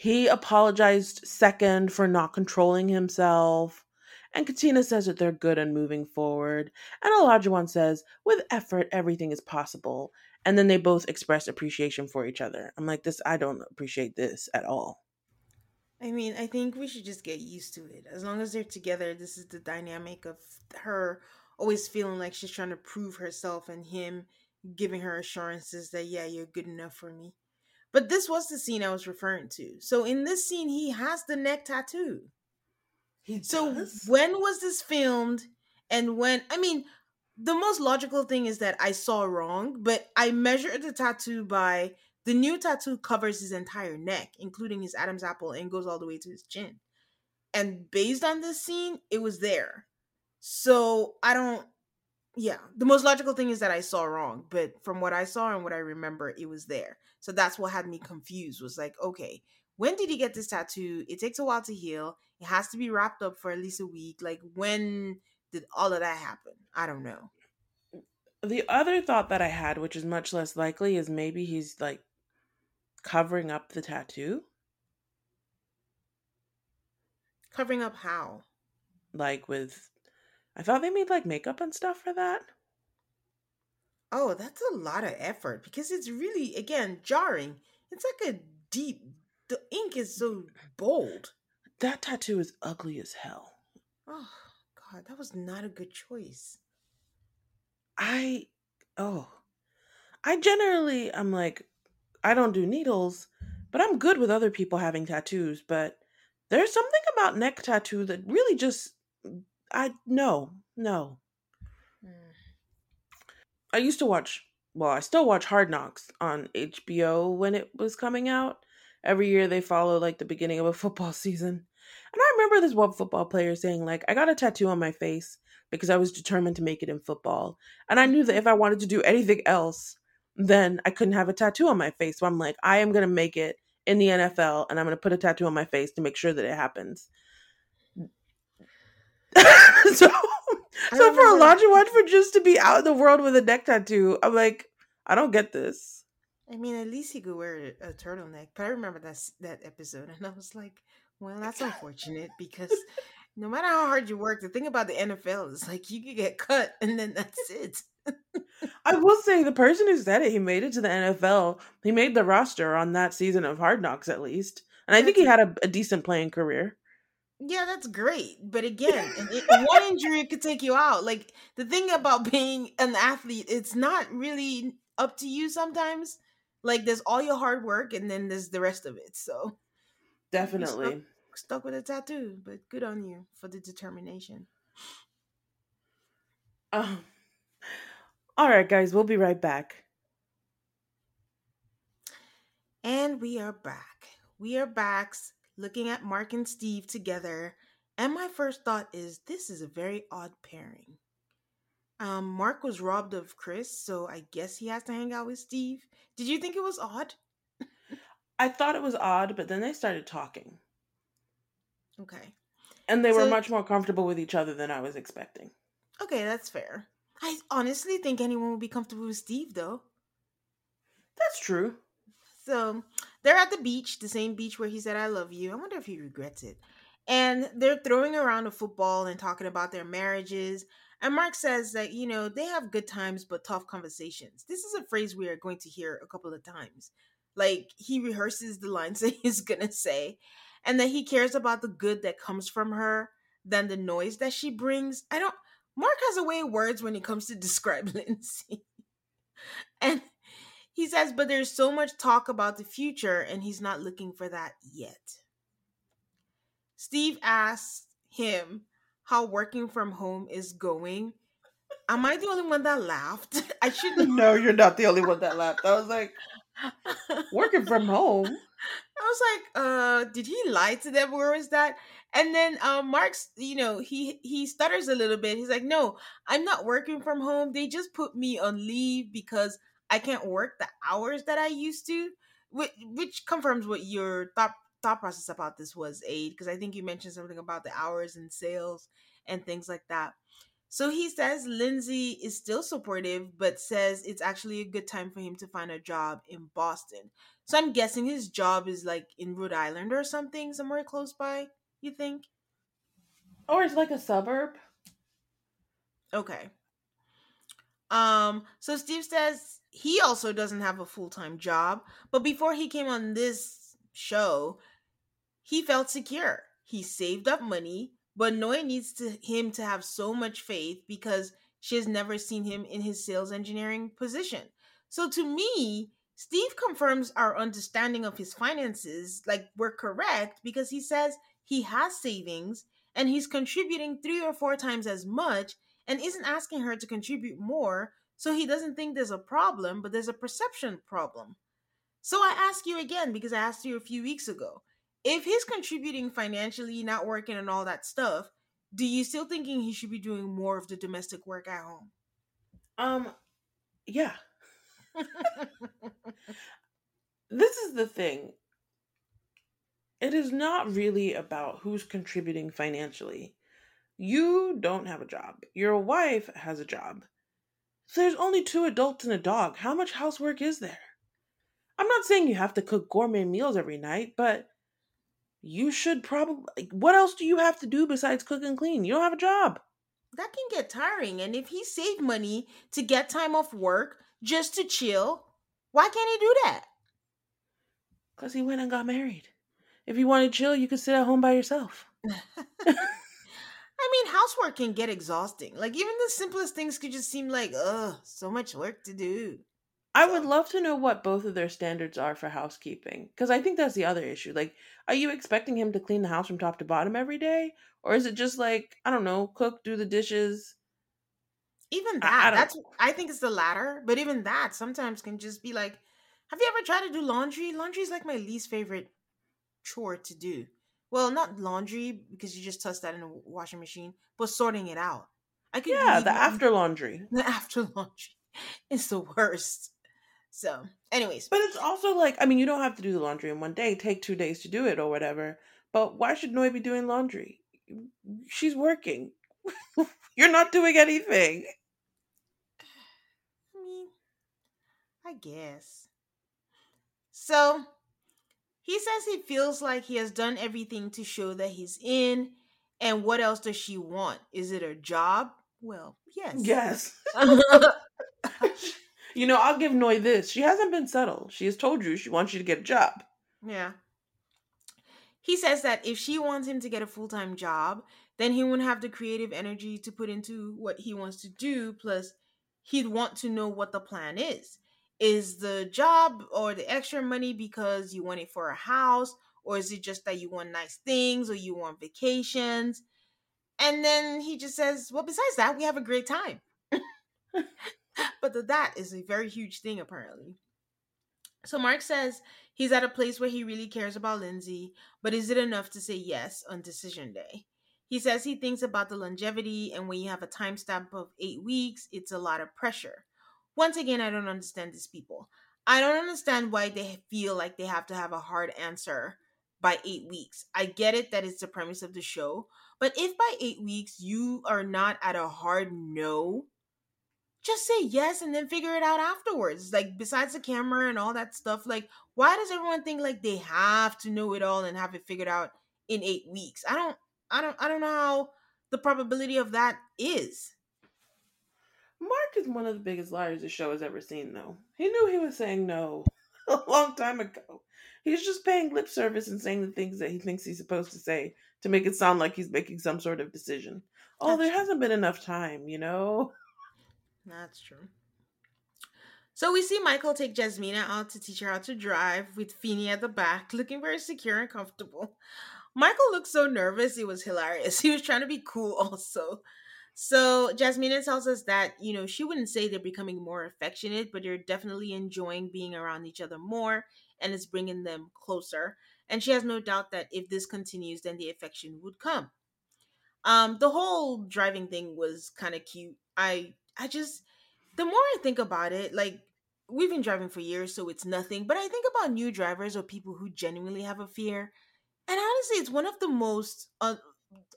He apologized second for not controlling himself. And Katina says that they're good and moving forward. And Olajuwon says, with effort, everything is possible. And then they both express appreciation for each other. I'm like, this, I don't appreciate this at all. I mean, I think we should just get used to it. As long as they're together, this is the dynamic of her always feeling like she's trying to prove herself and him giving her assurances that, yeah, you're good enough for me. But this was the scene I was referring to. So in this scene, he has the neck tattoo. He So when was this filmed? And when, I mean, the most logical thing is that I saw wrong, but I measured the tattoo by the new tattoo covers his entire neck, including his Adam's apple, and goes all the way to his chin. And based on this scene, it was there. So I don't yeah, the most logical thing is that I saw wrong, but from what I saw and what I remember, it was there. So that's what had me confused. Was like, okay, when did he get this tattoo? It takes a while to heal. It has to be wrapped up for at least a week. Like, when did all of that happen? I don't know. The other thought that I had, which is much less likely, is maybe he's like covering up the tattoo. Covering up how? Like with I thought they made like makeup and stuff for that. Oh, that's a lot of effort because it's really again jarring. It's like a deep the ink is so bold. That tattoo is ugly as hell. Oh god, that was not a good choice. I oh. I generally I'm like I don't do needles, but I'm good with other people having tattoos, but there's something about neck tattoo that really just I no, no. Mm. I used to watch well, I still watch Hard Knocks on HBO when it was coming out. Every year they follow like the beginning of a football season. And I remember this one football player saying like I got a tattoo on my face because I was determined to make it in football. And I knew that if I wanted to do anything else, then I couldn't have a tattoo on my face. So I'm like, I am going to make it in the NFL and I'm going to put a tattoo on my face to make sure that it happens. so, so for Elijah Watford just to be out in the world with a neck tattoo, I'm like, I don't get this. I mean, at least he could wear a turtleneck. But I remember that that episode, and I was like, well, that's unfortunate because no matter how hard you work, the thing about the NFL is like you could get cut, and then that's it. I will say the person who said it, he made it to the NFL. He made the roster on that season of Hard Knocks at least, and I think he had a, a decent playing career. Yeah, that's great. But again, one injury could take you out. Like the thing about being an athlete, it's not really up to you sometimes. Like there's all your hard work and then there's the rest of it. So definitely stuck, stuck with a tattoo, but good on you for the determination. Um, all right, guys, we'll be right back. And we are back. We are back looking at Mark and Steve together, and my first thought is this is a very odd pairing. Um, Mark was robbed of Chris, so I guess he has to hang out with Steve. Did you think it was odd? I thought it was odd, but then they started talking. Okay. And they so, were much more comfortable with each other than I was expecting. Okay, that's fair. I honestly think anyone would be comfortable with Steve, though. That's true. So they're at the beach, the same beach where he said, I love you. I wonder if he regrets it. And they're throwing around a football and talking about their marriages. And Mark says that, you know, they have good times but tough conversations. This is a phrase we are going to hear a couple of times. Like he rehearses the lines that he's going to say and that he cares about the good that comes from her than the noise that she brings. I don't, Mark has a way of words when it comes to describe Lindsay. and he says, but there's so much talk about the future, and he's not looking for that yet. Steve asks him how working from home is going. Am I the only one that laughed? I shouldn't. No, you're not the only one that laughed. I was like, working from home. I was like, uh, did he lie to them? Where was that? And then um, Mark's, you know, he he stutters a little bit. He's like, no, I'm not working from home. They just put me on leave because I can't work the hours that I used to, which, which confirms what your thought thought process about this was, Aid, because I think you mentioned something about the hours and sales and things like that. So he says Lindsay is still supportive, but says it's actually a good time for him to find a job in Boston. So I'm guessing his job is like in Rhode Island or something, somewhere close by, you think? Or it's like a suburb. Okay. Um, so Steve says he also doesn't have a full time job, but before he came on this show, he felt secure. He saved up money, but Noi needs to, him to have so much faith because she has never seen him in his sales engineering position. So to me, Steve confirms our understanding of his finances, like we're correct, because he says he has savings and he's contributing three or four times as much and isn't asking her to contribute more so he doesn't think there's a problem, but there's a perception problem. So I ask you again because I asked you a few weeks ago. If he's contributing financially, not working and all that stuff, do you still thinking he should be doing more of the domestic work at home? Um, yeah. this is the thing. It is not really about who's contributing financially. You don't have a job. Your wife has a job. So there's only two adults and a dog. How much housework is there? I'm not saying you have to cook gourmet meals every night, but you should probably. What else do you have to do besides cook and clean? You don't have a job. That can get tiring. And if he saved money to get time off work just to chill, why can't he do that? Because he went and got married. If you want to chill, you could sit at home by yourself. I mean, housework can get exhausting. Like even the simplest things could just seem like, ugh, so much work to do. I would love to know what both of their standards are for housekeeping because I think that's the other issue. Like, are you expecting him to clean the house from top to bottom every day, or is it just like I don't know, cook, do the dishes? Even that, I, I that's I think it's the latter. But even that sometimes can just be like, have you ever tried to do laundry? Laundry is like my least favorite chore to do. Well, not laundry because you just toss that in a washing machine, but sorting it out. I could yeah, the after laundry. The after laundry is the worst. So, anyways, but it's also like I mean, you don't have to do the laundry in one day. Take two days to do it or whatever. But why should Noi be doing laundry? She's working. You're not doing anything. I mean, I guess. So he says he feels like he has done everything to show that he's in. And what else does she want? Is it a job? Well, yes. Yes. you know, I'll give Noi this. She hasn't been subtle. She has told you she wants you to get a job. Yeah. He says that if she wants him to get a full time job, then he wouldn't have the creative energy to put into what he wants to do. Plus, he'd want to know what the plan is. Is the job or the extra money because you want it for a house? Or is it just that you want nice things or you want vacations? And then he just says, Well, besides that, we have a great time. but the that is a very huge thing, apparently. So Mark says he's at a place where he really cares about Lindsay, but is it enough to say yes on decision day? He says he thinks about the longevity, and when you have a time stamp of eight weeks, it's a lot of pressure. Once again, I don't understand these people. I don't understand why they feel like they have to have a hard answer by eight weeks. I get it that it's the premise of the show, but if by eight weeks you are not at a hard no, just say yes and then figure it out afterwards. Like besides the camera and all that stuff, like why does everyone think like they have to know it all and have it figured out in eight weeks? I don't I don't I don't know how the probability of that is. Mark is one of the biggest liars the show has ever seen, though. He knew he was saying no a long time ago. He's just paying lip service and saying the things that he thinks he's supposed to say to make it sound like he's making some sort of decision. Oh, That's there true. hasn't been enough time, you know? That's true. So we see Michael take Jasmina out to teach her how to drive with Feeny at the back, looking very secure and comfortable. Michael looked so nervous, it was hilarious. He was trying to be cool also. So Jasmina tells us that, you know, she wouldn't say they're becoming more affectionate, but they're definitely enjoying being around each other more and it's bringing them closer. And she has no doubt that if this continues, then the affection would come. Um, the whole driving thing was kind of cute. I I just the more I think about it, like we've been driving for years, so it's nothing. But I think about new drivers or people who genuinely have a fear, and honestly, it's one of the most un-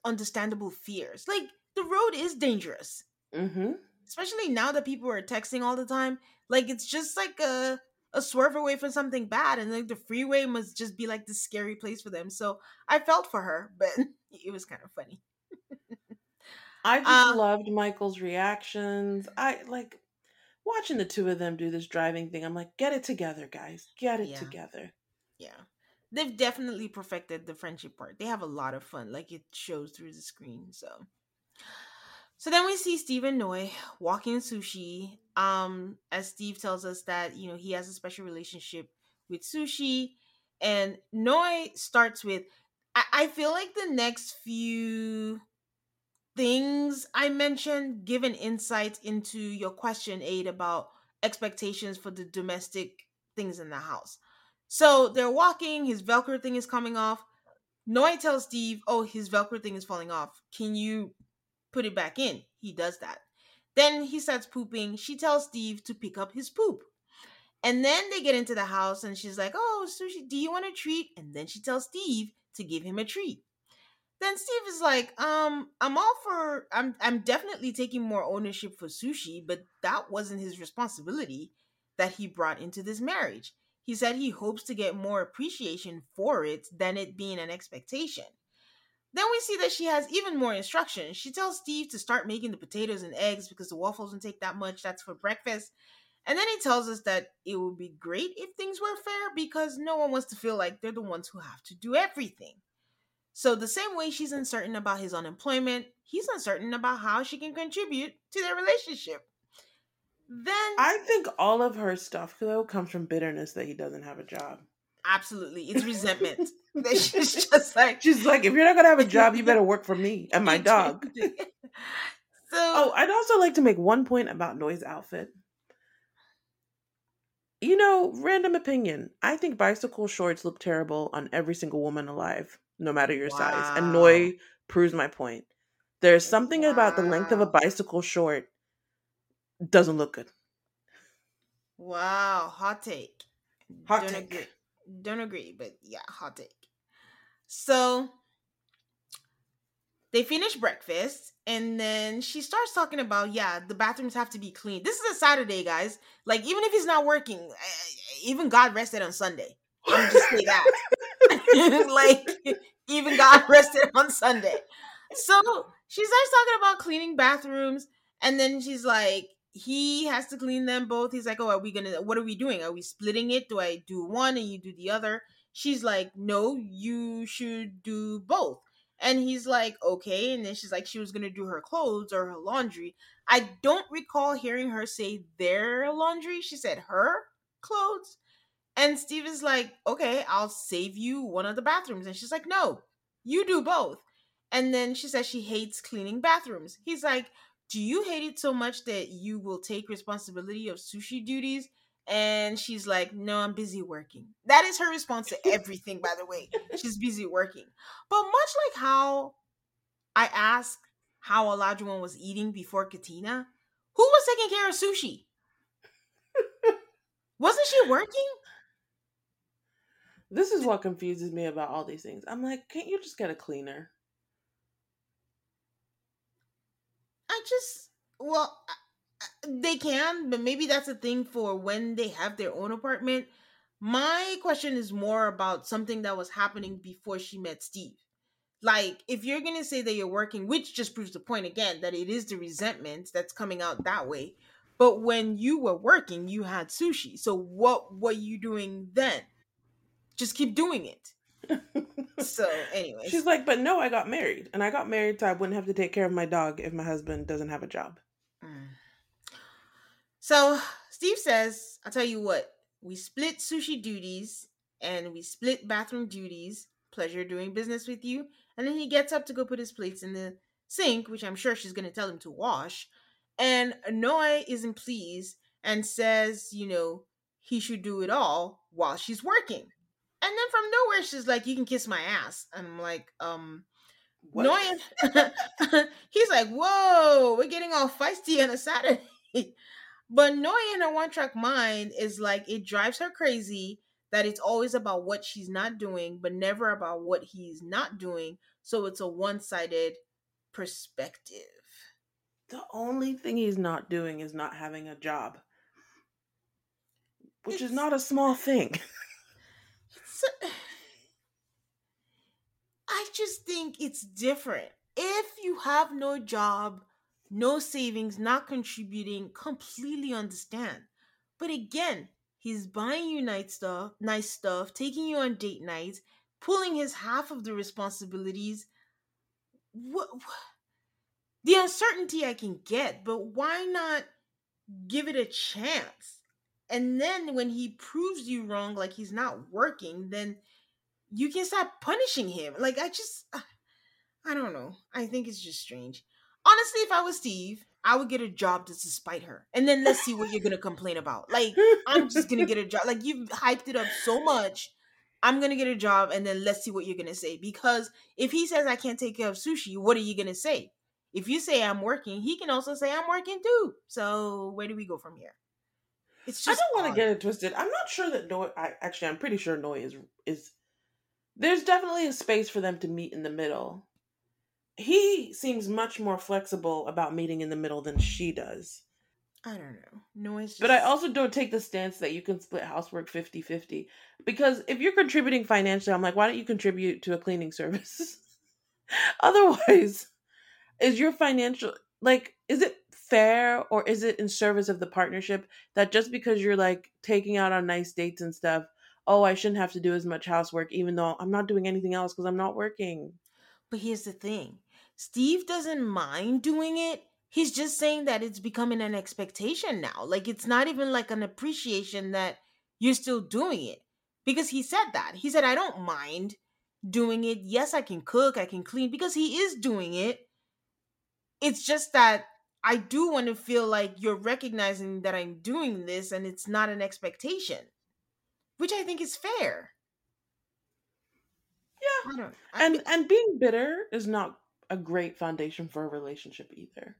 understandable fears. Like the road is dangerous. Mm-hmm. Especially now that people are texting all the time. Like it's just like a a swerve away from something bad, and like the freeway must just be like this scary place for them. So I felt for her, but it was kind of funny. I just um, loved Michael's reactions. I like watching the two of them do this driving thing. I'm like, get it together, guys. Get it yeah. together. Yeah. They've definitely perfected the friendship part. They have a lot of fun. Like it shows through the screen. So so then we see Steve and Noi walking sushi. Um, as Steve tells us that you know he has a special relationship with sushi, and Noi starts with, I, I feel like the next few things I mentioned give an insight into your question, Aid, about expectations for the domestic things in the house. So they're walking, his Velcro thing is coming off. Noi tells Steve, "Oh, his Velcro thing is falling off. Can you put it back in?" He does that. Then he starts pooping. She tells Steve to pick up his poop. And then they get into the house and she's like, Oh, Sushi, do you want a treat? And then she tells Steve to give him a treat. Then Steve is like, um, I'm all for I'm I'm definitely taking more ownership for sushi, but that wasn't his responsibility that he brought into this marriage. He said he hopes to get more appreciation for it than it being an expectation. Then we see that she has even more instructions. She tells Steve to start making the potatoes and eggs because the waffles don't take that much. That's for breakfast. And then he tells us that it would be great if things were fair because no one wants to feel like they're the ones who have to do everything. So, the same way she's uncertain about his unemployment, he's uncertain about how she can contribute to their relationship. Then I think all of her stuff though comes from bitterness that he doesn't have a job. Absolutely. It's resentment. that she's just like She's like, if you're not gonna have a job, you better work for me and my dog. so Oh, I'd also like to make one point about Noi's outfit. You know, random opinion. I think bicycle shorts look terrible on every single woman alive, no matter your size. And Wow. Noi proves my point. There's something about the length of a bicycle short doesn't look good. Wow, hot take. Hot Don't take. agree. Don't agree, but yeah, hot take. So they finish breakfast and then she starts talking about yeah, the bathrooms have to be clean. This is a Saturday, guys. Like even if he's not working, even God rested on Sunday. I'm just say that. like even God rested on Sunday. So she starts talking about cleaning bathrooms, and then she's like, he has to clean them both. He's like, oh, are we gonna? What are we doing? Are we splitting it? Do I do one and you do the other? She's like, no, you should do both. And he's like, okay. And then she's like, she was gonna do her clothes or her laundry. I don't recall hearing her say their laundry. She said her clothes. And Steve is like, okay, I'll save you one of the bathrooms. And she's like, no, you do both. And then she says she hates cleaning bathrooms. He's like, do you hate it so much that you will take responsibility of sushi duties? And she's like, no, I'm busy working. That is her response to everything, by the way. She's busy working. But much like how I asked how Olajuwon was eating before Katina, who was taking care of sushi? Wasn't she working? This is what confuses me about all these things. I'm like, can't you just get a cleaner? I just, well, they can, but maybe that's a thing for when they have their own apartment. My question is more about something that was happening before she met Steve. Like, if you're gonna say that you're working, which just proves the point again that it is the resentment that's coming out that way. But when you were working, you had sushi. So what were you doing then? Just keep doing it. So, anyway She's like, but no, I got married. And I got married so I wouldn't have to take care of my dog if my husband doesn't have a job. So Steve says, I'll tell you what, we split sushi duties and we split bathroom duties. Pleasure doing business with you. And then he gets up to go put his plates in the sink, which I'm sure she's going to tell him to wash. And Noi isn't pleased and says, you know, he should do it all while she's working. And then from nowhere, she's like, you can kiss my ass. And I'm like, um, What? Noi, he's like, whoa, we're getting all feisty on a Saturday. but Noi in her one track mind is like, it drives her crazy that it's always about what she's not doing, but never about what he's not doing. So it's a one sided perspective. The only thing he's not doing is not having a job, which is not a small thing. So, I just think it's different. If you have no job, no savings, not contributing, completely understand. But again, he's buying you nice stuff, nice stuff, taking you on date nights, pulling his half of the responsibilities. What, the uncertainty I can get, but why not give it a chance? And then when he proves you wrong, like he's not working, then you can start punishing him. Like I just, I don't know. I think it's just strange. Honestly, if I was Steve, I would get a job just to spite her, and then let's see what you're gonna complain about. Like I'm just gonna get a job. Like you've hyped it up so much, I'm gonna get a job and then let's see what you're gonna say. Because if he says I can't take care of sushi, what are you gonna say? If you say I'm working, he can also say I'm working too. So where do we go from here? It's just I don't want to get it twisted. I'm not sure that Noi. I actually, I'm pretty sure Noi is is. There's definitely a space for them to meet in the middle. He seems much more flexible about meeting in the middle than she does. I don't know. Noise. Just... But I also don't take the stance that you can split housework 50 50. Because if you're contributing financially, I'm like, why don't you contribute to a cleaning service? Otherwise, is your financial, like, is it fair or is it in service of the partnership that just because you're like taking out on nice dates and stuff, oh, I shouldn't have to do as much housework even though I'm not doing anything else because I'm not working? But here's the thing Steve doesn't mind doing it he's just saying that it's becoming an expectation now. Like it's not even like an appreciation that you're still doing it. Because he said that. He said, I don't mind doing it. Yes, I can cook, I can clean, because he is doing it. It's just that I do want to feel like you're recognizing that I'm doing this and it's not an expectation, which I think is fair. Yeah. I I, and and being bitter is not a great foundation for a relationship either.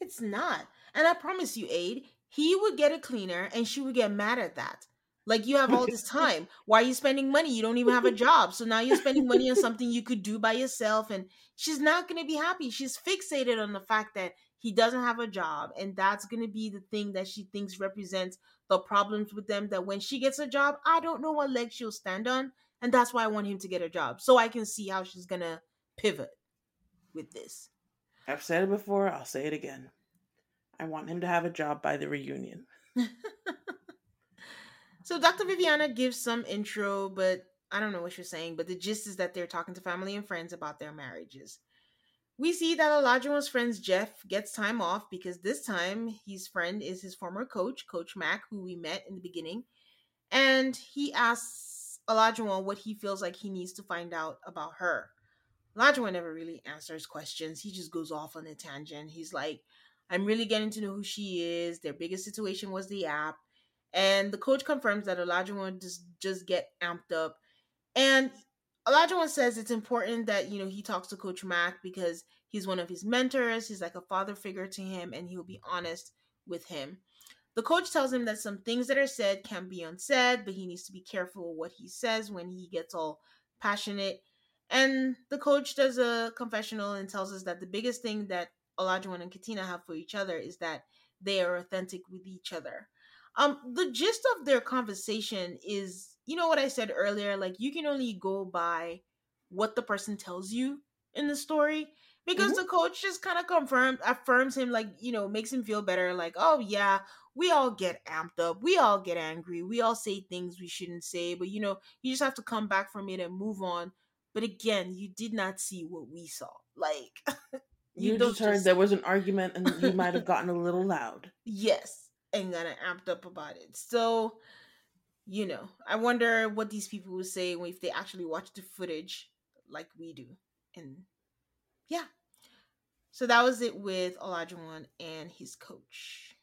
It's not. And I promise you, Aid, he would get a cleaner and she would get mad at that. Like you have all this time. Why are you spending money? You don't even have a job. So now you're spending money on something you could do by yourself. And she's not going to be happy. She's fixated on the fact that he doesn't have a job. And that's going to be the thing that she thinks represents the problems with them. That when she gets a job, I don't know what leg she'll stand on. And that's why I want him to get a job. So I can see how she's going to pivot with this. I've said it before, I'll say it again. I want him to have a job by the reunion. so Dr. Viviana gives some intro, but I don't know what she's saying, but the gist is that they're talking to family and friends about their marriages. We see that Olajuwon's friend Jeff gets time off because this time his friend is his former coach, Coach Mack, who we met in the beginning. And he asks Olajuwon what he feels like he needs to find out about her. Olajuwon never really answers questions. He just goes off on a tangent. He's like, I'm really getting to know who she is. Their biggest situation was the app. And the coach confirms that Olajuwon just just get amped up. And Olajuwon says it's important that, you know, he talks to Coach Mack because he's one of his mentors. He's like a father figure to him and he'll be honest with him. The coach tells him that some things that are said can be unsaid, but he needs to be careful what he says when he gets all passionate and the coach does a confessional and tells us that the biggest thing that Olajuwon and Katina have for each other is that they are authentic with each other. Um, the gist of their conversation is, you know what I said earlier, like you can only go by what the person tells you in the story because mm-hmm. the coach just kind of confirms affirms him like you know makes him feel better like oh yeah we all get amped up we all get angry we all say things we shouldn't say but you know you just have to come back from it and move on but again, you did not see what we saw. Like you, you just heard just... there was an argument and he might have gotten a little loud. Yes, and got amped up about it. So, you know, I wonder what these people would say if they actually watch the footage like we do. And yeah. So that was it with Olajuwon and his coach.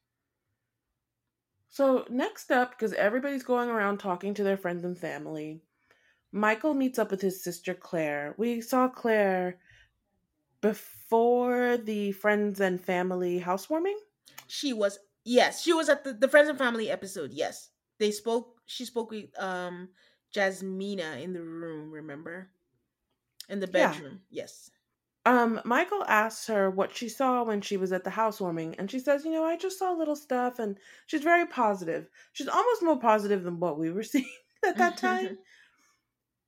So next up, because everybody's going around talking to their friends and family, Michael meets up with his sister Claire. We saw Claire before the friends and family housewarming. She was yes, she was at the, the friends and family episode. Yes, they spoke. She spoke with um Jasmina in the room. Remember, in the bedroom. Yeah. Yes. Um, Michael asks her what she saw when she was at the housewarming, and she says, "You know, I just saw little stuff," and she's very positive. She's almost more positive than what we were seeing at that time.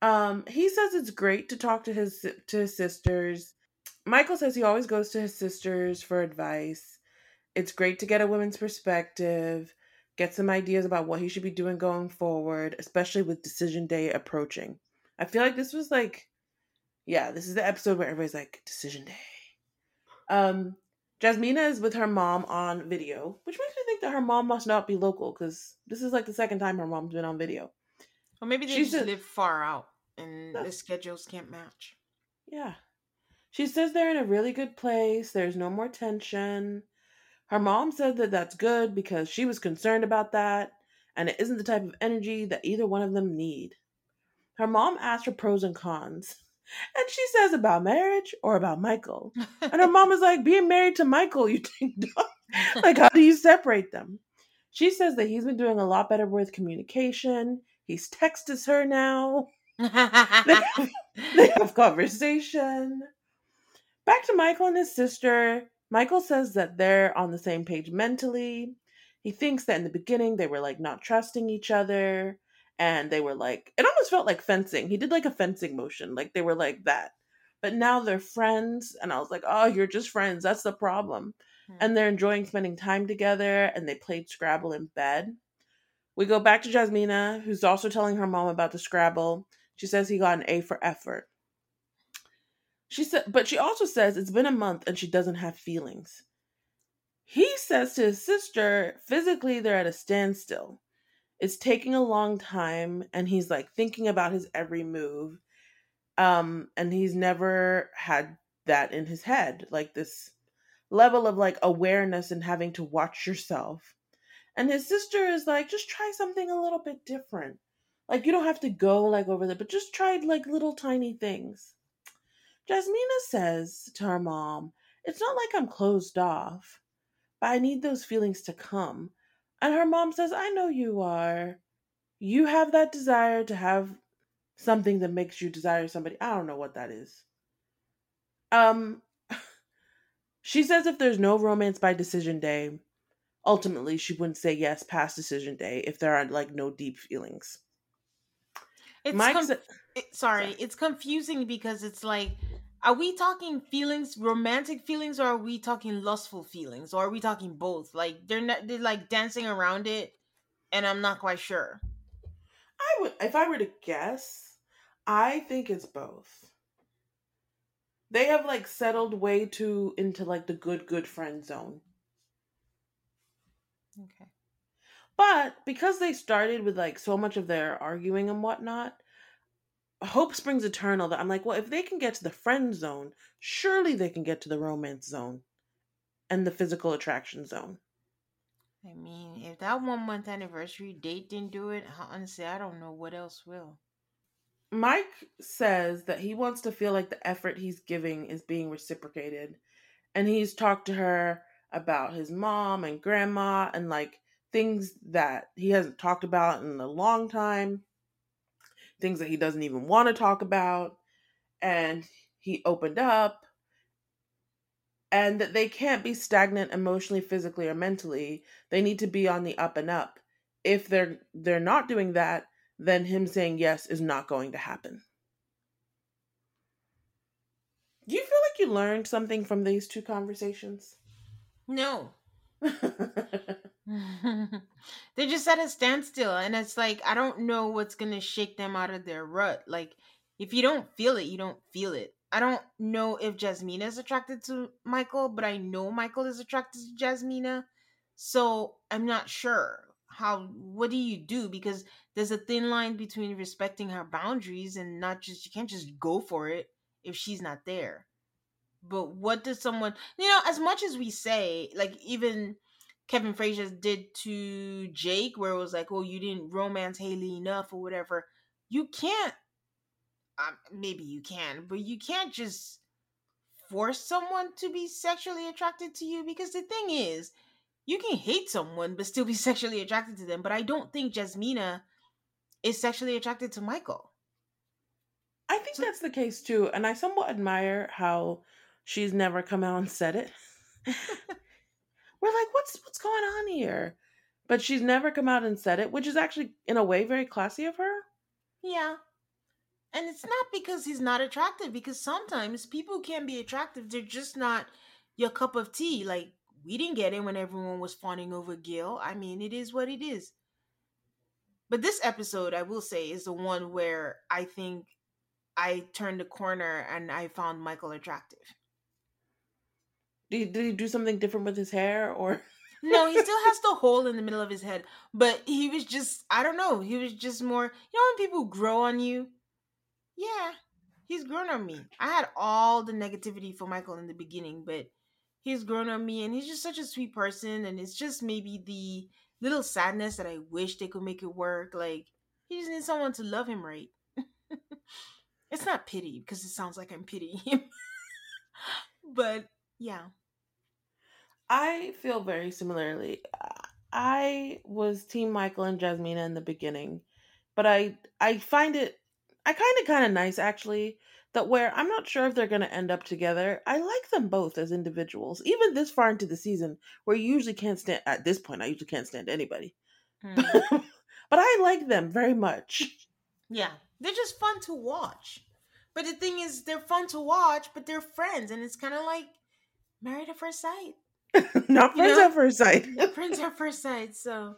Um, he says it's great to talk to his to his sisters. Michael says he always goes to his sisters for advice. It's great to get a woman's perspective, get some ideas about what he should be doing going forward, especially with decision day approaching. I feel like this was like, yeah, this is the episode where everybody's like, decision day. Um, Jasmina is with her mom on video, which makes me think that her mom must not be local because this is like the second time her mom's been on video. Or maybe they She's just a, live far out and the schedules can't match. Yeah. She says they're in a really good place. There's no more tension. Her mom said that that's good because she was concerned about that, and it isn't the type of energy that either one of them need. her mom asked for pros and cons. And she says about marriage or about Michael. And her mom is like, being married to Michael, you think, like, how do you separate them? She says that he's been doing a lot better with communication. He's texted her now. they, have, they have conversation. Back to Michael and his sister. Michael says that they're on the same page mentally. He thinks that in the beginning they were like not trusting each other and they were like it almost felt like fencing. He did like a fencing motion, like they were like that. But now they're friends and I was like, "Oh, you're just friends. That's the problem." Hmm. And they're enjoying spending time together and they played Scrabble in bed. We go back to Jasmina, who's also telling her mom about the Scrabble. She says he got an A for effort. She said, but she also says it's been a month and she doesn't have feelings. He says to his sister, physically, they're at a standstill. It's taking a long time, and he's like thinking about his every move. Um, and he's never had that in his head, like this level of like awareness and having to watch yourself. And his sister is like, just try something a little bit different. Like you don't have to go like over there, but just try like little tiny things. Jasmina says to her mom, It's not like I'm closed off, but I need those feelings to come. And her mom says, I know you are. You have that desire to have something that makes you desire somebody. I don't know what that is. Um, she says if there's no romance by decision day, ultimately she wouldn't say yes past decision day if there are like no deep feelings. It's com- it, sorry, sorry, it's confusing because it's like are we talking feelings, romantic feelings, or are we talking lustful feelings, or are we talking both? Like they're not, they're like dancing around it, and I'm not quite sure. I would, if I were to guess, I think it's both. They have like settled way too into like the good, good friend zone. Okay. But because they started with like so much of their arguing and whatnot, hope springs eternal that I'm like, well, if they can get to the friend zone, surely they can get to the romance zone and the physical attraction zone. I mean, if that one month anniversary date didn't do it, honestly, I don't know what else will. Mike says that he wants to feel like the effort he's giving is being reciprocated. And he's talked to her about his mom and grandma and like things that he hasn't talked about in a long time things that he doesn't even want to talk about. And he opened up. And that they can't be stagnant emotionally, physically, or mentally. They need to be on the up and up. If they're they're not doing that, then him saying yes is not going to happen. Do you feel like you learned something from these two conversations? No. They're just at a standstill, and it's like I don't know what's gonna shake them out of their rut. Like, if you don't feel it, you don't feel it. I don't know if Jasmina is attracted to Michael, but I know Michael is attracted to Jasmina. So I'm not sure how. What do you do? Because there's a thin line between respecting her boundaries and not just you can't just go for it if she's not there. But what does someone you know? As much as we say, like even Kevin Frazier did to Jake, where it was like, "Oh, you didn't romance Haley enough or whatever." You can't. Um, maybe you can, but you can't just force someone to be sexually attracted to you because the thing is, you can hate someone but still be sexually attracted to them. But I don't think Jasmina is sexually attracted to Michael. I think so, that's the case too, and I somewhat admire how she's never come out and said it. we're like, what's what's going on here? But she's never come out and said it, which is actually in a way very classy of her. Yeah. And it's not because he's not attractive, because sometimes people can be attractive. They're just not your cup of tea. Like, we didn't get it when everyone was fawning over Gil. I mean, it is what it is. But this episode, I will say, is the one where I think I turned the corner and I found Michael attractive. Did he, did he do something different with his hair or? no, he still has the hole in the middle of his head, but he was just I don't know. He was just more. You know when people grow on you? Yeah, he's grown on me. I had all the negativity for Michael in the beginning, but he's grown on me, and he's just such a sweet person. And it's just maybe the little sadness that I wish they could make it work. Like he just needs someone to love him right. it's not pity because it sounds like I'm pitying him. but yeah. I feel very similarly. I was team Michael and Jasmina in the beginning, but I I find it I kind of kind of nice actually that where I'm not sure if they're going to end up together. I like them both as individuals, even this far into the season, where you usually can't stand at this point. I usually can't stand anybody, mm. but I like them very much. Yeah, they're just fun to watch. But the thing is, they're fun to watch, but they're friends, and it's kind of like married at first sight. Not friends you know? at first sight. friends at first sight. So.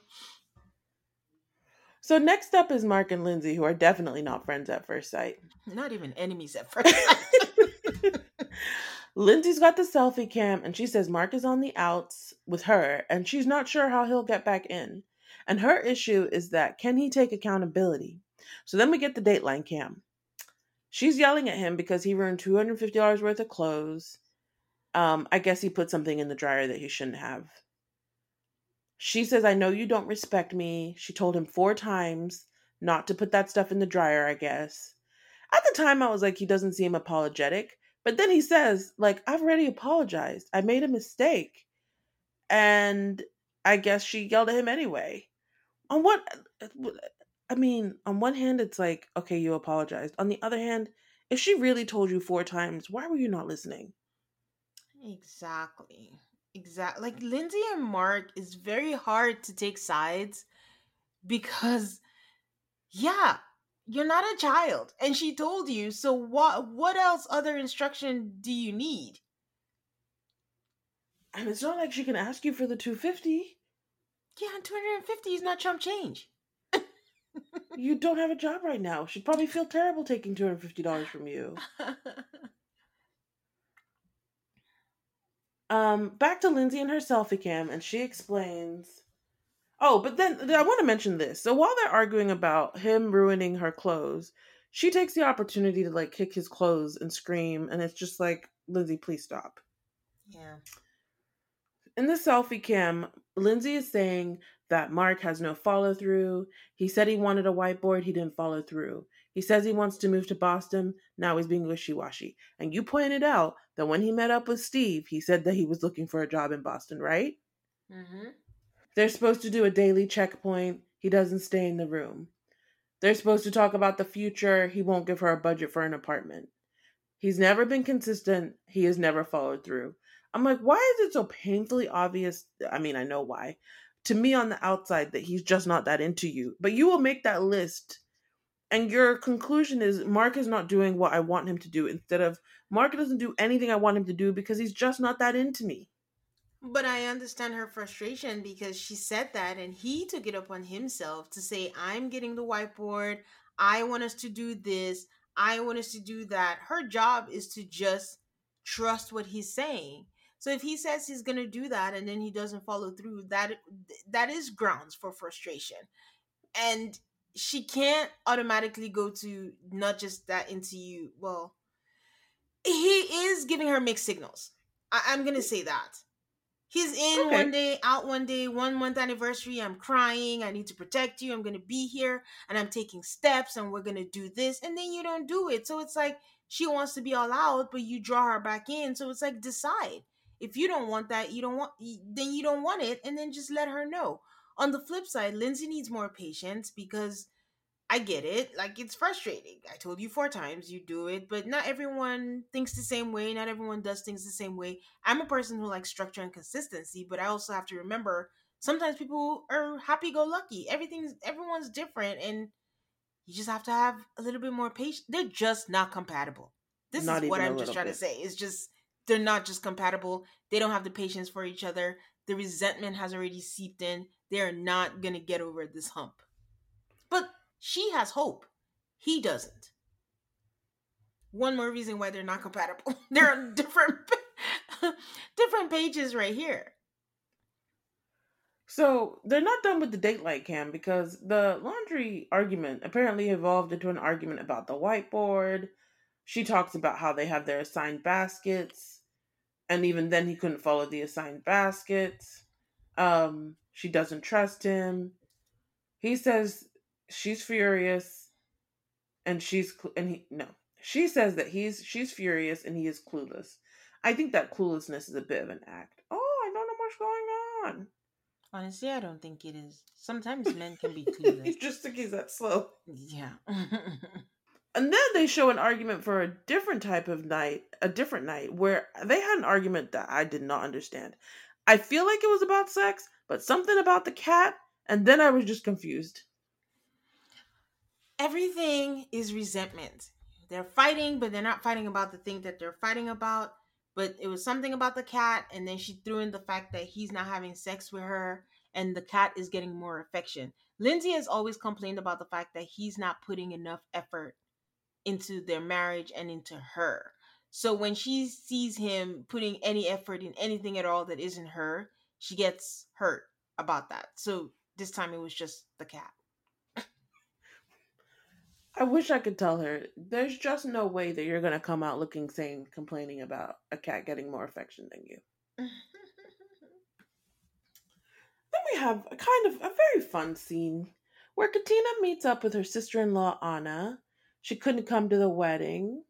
So next up is Mark and Lindsay, who are definitely not friends at first sight. Not even enemies at first sight. Lindsay's got the selfie cam, and she says Mark is on the outs with her, and she's not sure how he'll get back in. And her issue is that can he take accountability? So then we get the Dateline cam. She's yelling at him because he ruined $250 worth of clothes. Um, I guess he put something in the dryer that he shouldn't have. She says, I know you don't respect me. She told him four times not to put that stuff in the dryer, I guess. At the time, I was like, he doesn't seem apologetic. But then he says, like, I've already apologized. I made a mistake. And I guess she yelled at him anyway. On what I mean, on one hand, it's like, okay, you apologized. On the other hand, if she really told you four times, why were you not listening? Exactly. Exactly. Like Lindsay and Mark is very hard to take sides because, yeah, you're not a child, and she told you. So what? What else? Other instruction do you need? And it's not like she can ask you for the two fifty. Yeah, and two hundred and fifty is not chump change you don't have a job right now. She'd probably feel terrible taking two hundred fifty dollars from you. um, back to Lindsay and her selfie cam, and she explains. Oh, but then I want to mention this. So while they're arguing about him ruining her clothes, she takes the opportunity to like kick his clothes and scream, and it's just like, Lindsay, please stop. Yeah. In the selfie cam, Lindsay is saying that Mark has no follow through. He said he wanted a whiteboard, he didn't follow through. He says he wants to move to Boston, now he's being wishy washy. And you pointed out that when he met up with Steve, he said that he was looking for a job in Boston, right? Mm-hmm. They're supposed to do a daily checkpoint. He doesn't stay in the room. They're supposed to talk about the future. He won't give her a budget for an apartment. He's never been consistent. He has never followed through. I'm like, why is it so painfully obvious? I mean, I know why, to me on the outside that he's just not that into you. But you will make that list and your conclusion is Mark is not doing what I want him to do instead of Mark doesn't do anything I want him to do because he's just not that into me. But I understand her frustration because she said that and he took it upon himself to say, I'm getting the whiteboard. I want us to do this. I want us to do that. Her job is to just trust what he's saying. So if he says he's going to do that and then he doesn't follow through, that that is grounds for frustration. And she can't automatically go to not just that into you. Well, he is giving her mixed signals. I- am gonna say that. He's in okay. one day, out one day, one month anniversary. I'm crying. I need to protect you. I'm gonna be here, and I'm taking steps, and we're gonna do this, and then you don't do it. So it's like she wants to be all out, but you draw her back in. So it's like decide if you don't want that, you don't want then you don't want it and then just let her know. On the flip side, Lindsay needs more patience because I get it. Like it's frustrating. I told you four times you do it, but not everyone thinks the same way. Not everyone does things the same way. I'm a person who likes structure and consistency, but I also have to remember sometimes people are happy go lucky. Everything's everyone's different and you just have to have a little bit more patience. They're just not compatible. This not is what I'm just trying bit. to say. It's just they're not just compatible. They don't have the patience for each other. The resentment has already seeped in. They're not going to get over this hump. But she has hope. He doesn't. One more reason why they're not compatible. they're different different pages right here. So they're not done with the Dateline cam because the laundry argument apparently evolved into an argument about the whiteboard. She talks about how they have their assigned baskets and even then he couldn't follow the assigned baskets. Um, she doesn't trust him. He says she's furious and she's cl- and he no. She says that he's she's furious and he is clueless. I think that cluelessness is a bit of an act. Oh, I don't know what's going on. Honestly, I don't think it is. Sometimes men can be clueless. He just think he's that slow. yeah. And then they show an argument for a different type of night, a different night, where they had an argument that I did not understand. I feel like it was about sex, but something about the cat, and then I was just confused. Everything is resentment. They're fighting, but they're not fighting about the thing that they're fighting about. But it was something about the cat, and then she threw in the fact that he's not having sex with her, and the cat is getting more affection. Lindsay has always complained about the fact that he's not putting enough effort into their marriage and into her. So when she sees him putting any effort in anything at all that isn't her, she gets hurt about that. So this time it was just the cat. I wish I could tell her there's just no way that you're gonna come out looking sane complaining about a cat getting more affection than you. then we have a kind of a very fun scene where Katina meets up with her sister-in-law Anna. She couldn't come to the wedding.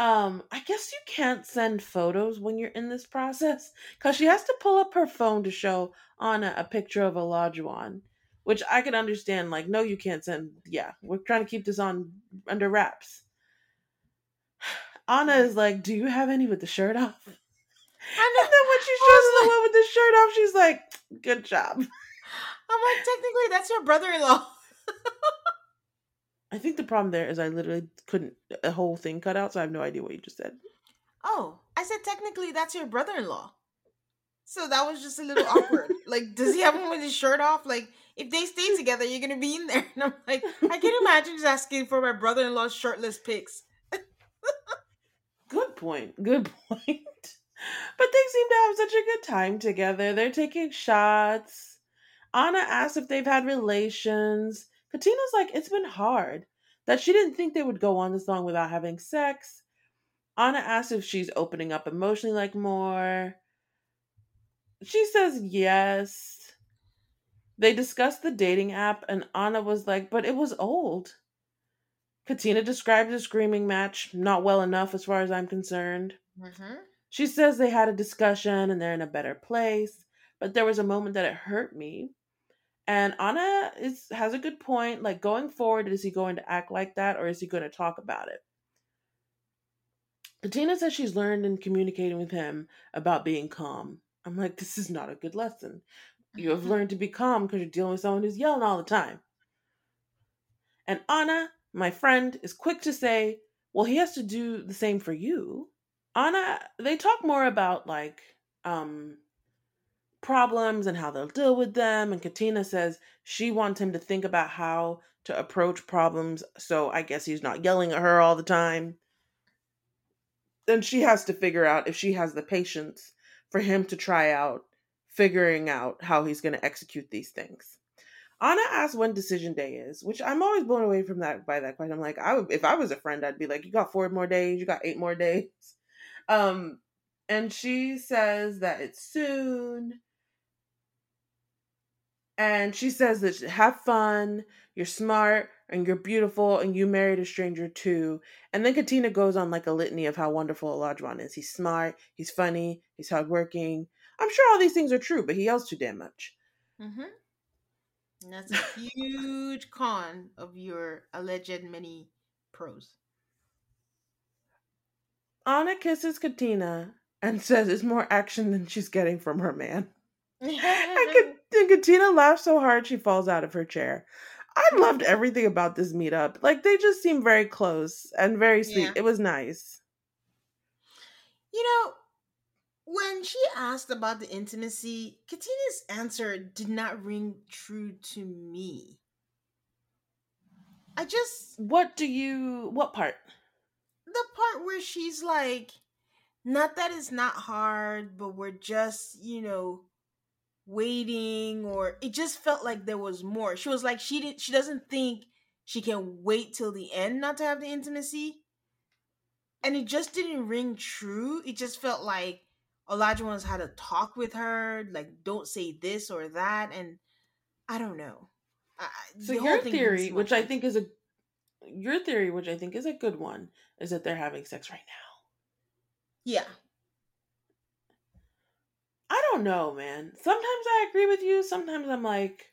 Um, I guess you can't send photos when you're in this process because she has to pull up her phone to show Anna a picture of a Olajuwon which I can understand. Like, no, you can't send. Yeah, we're trying to keep this on under wraps. Anna is like, "Do you have any with the shirt off?" And then when she shows the one with the shirt off, she's like, "Good job." I'm like, technically, that's your brother-in-law. I think the problem there is I literally couldn't a whole thing cut out, so I have no idea what you just said. Oh, I said technically that's your brother-in-law. So that was just a little awkward. like, does he have him with his shirt off? Like, if they stay together, you're gonna be in there. And I'm like, I can't imagine just asking for my brother-in-law's shirtless pics. good point. Good point. But they seem to have such a good time together. They're taking shots. Anna asks if they've had relations. Katina's like, it's been hard. That she didn't think they would go on this long without having sex. Anna asks if she's opening up emotionally like more. She says yes. They discussed the dating app, and Anna was like, but it was old. Katina described the screaming match not well enough as far as I'm concerned. Mm-hmm. She says they had a discussion and they're in a better place, but there was a moment that it hurt me. And Anna is has a good point. Like going forward, is he going to act like that or is he going to talk about it? Katina says she's learned in communicating with him about being calm. I'm like, this is not a good lesson. You have learned to be calm because you're dealing with someone who's yelling all the time. And Anna, my friend, is quick to say, well, he has to do the same for you. Anna, they talk more about like um problems and how they'll deal with them. And Katina says she wants him to think about how to approach problems. So I guess he's not yelling at her all the time. Then she has to figure out if she has the patience for him to try out figuring out how he's going to execute these things. Anna asks when decision day is, which I'm always blown away from that by that question. I'm like, I would, if I was a friend, I'd be like, you got four more days, you got eight more days. Um, and she says that it's soon. And she says that have fun, you're smart, and you're beautiful, and you married a stranger too. And then Katina goes on like a litany of how wonderful Olajuwon is. He's smart, he's funny, he's hardworking, I'm sure all these things are true, but he yells too damn much. Mm-hmm. And that's a huge con of your alleged many pros. Anna kisses Katina and says it's more action than she's getting from her man. and, Katina laughs so hard she falls out of her chair. I loved everything about this meetup. Like they just seem very close and very sweet. Yeah. It was nice. You know, when she asked about the intimacy, Katina's answer did not ring true to me. I just. What do you. What part? The part where she's like, not that it's not hard, but we're just, you know, waiting, or it just felt like there was more. She was like, she didn't she doesn't think she can wait till the end not to have the intimacy. And it just didn't ring true. It just felt like Olajuwon's had to talk with her, like don't say this or that, and I don't know. so your theory, which I think is a your theory, which I think is a good one, is that they're having sex right now. Yeah. I don't know, man. Sometimes I agree with you. Sometimes I'm like,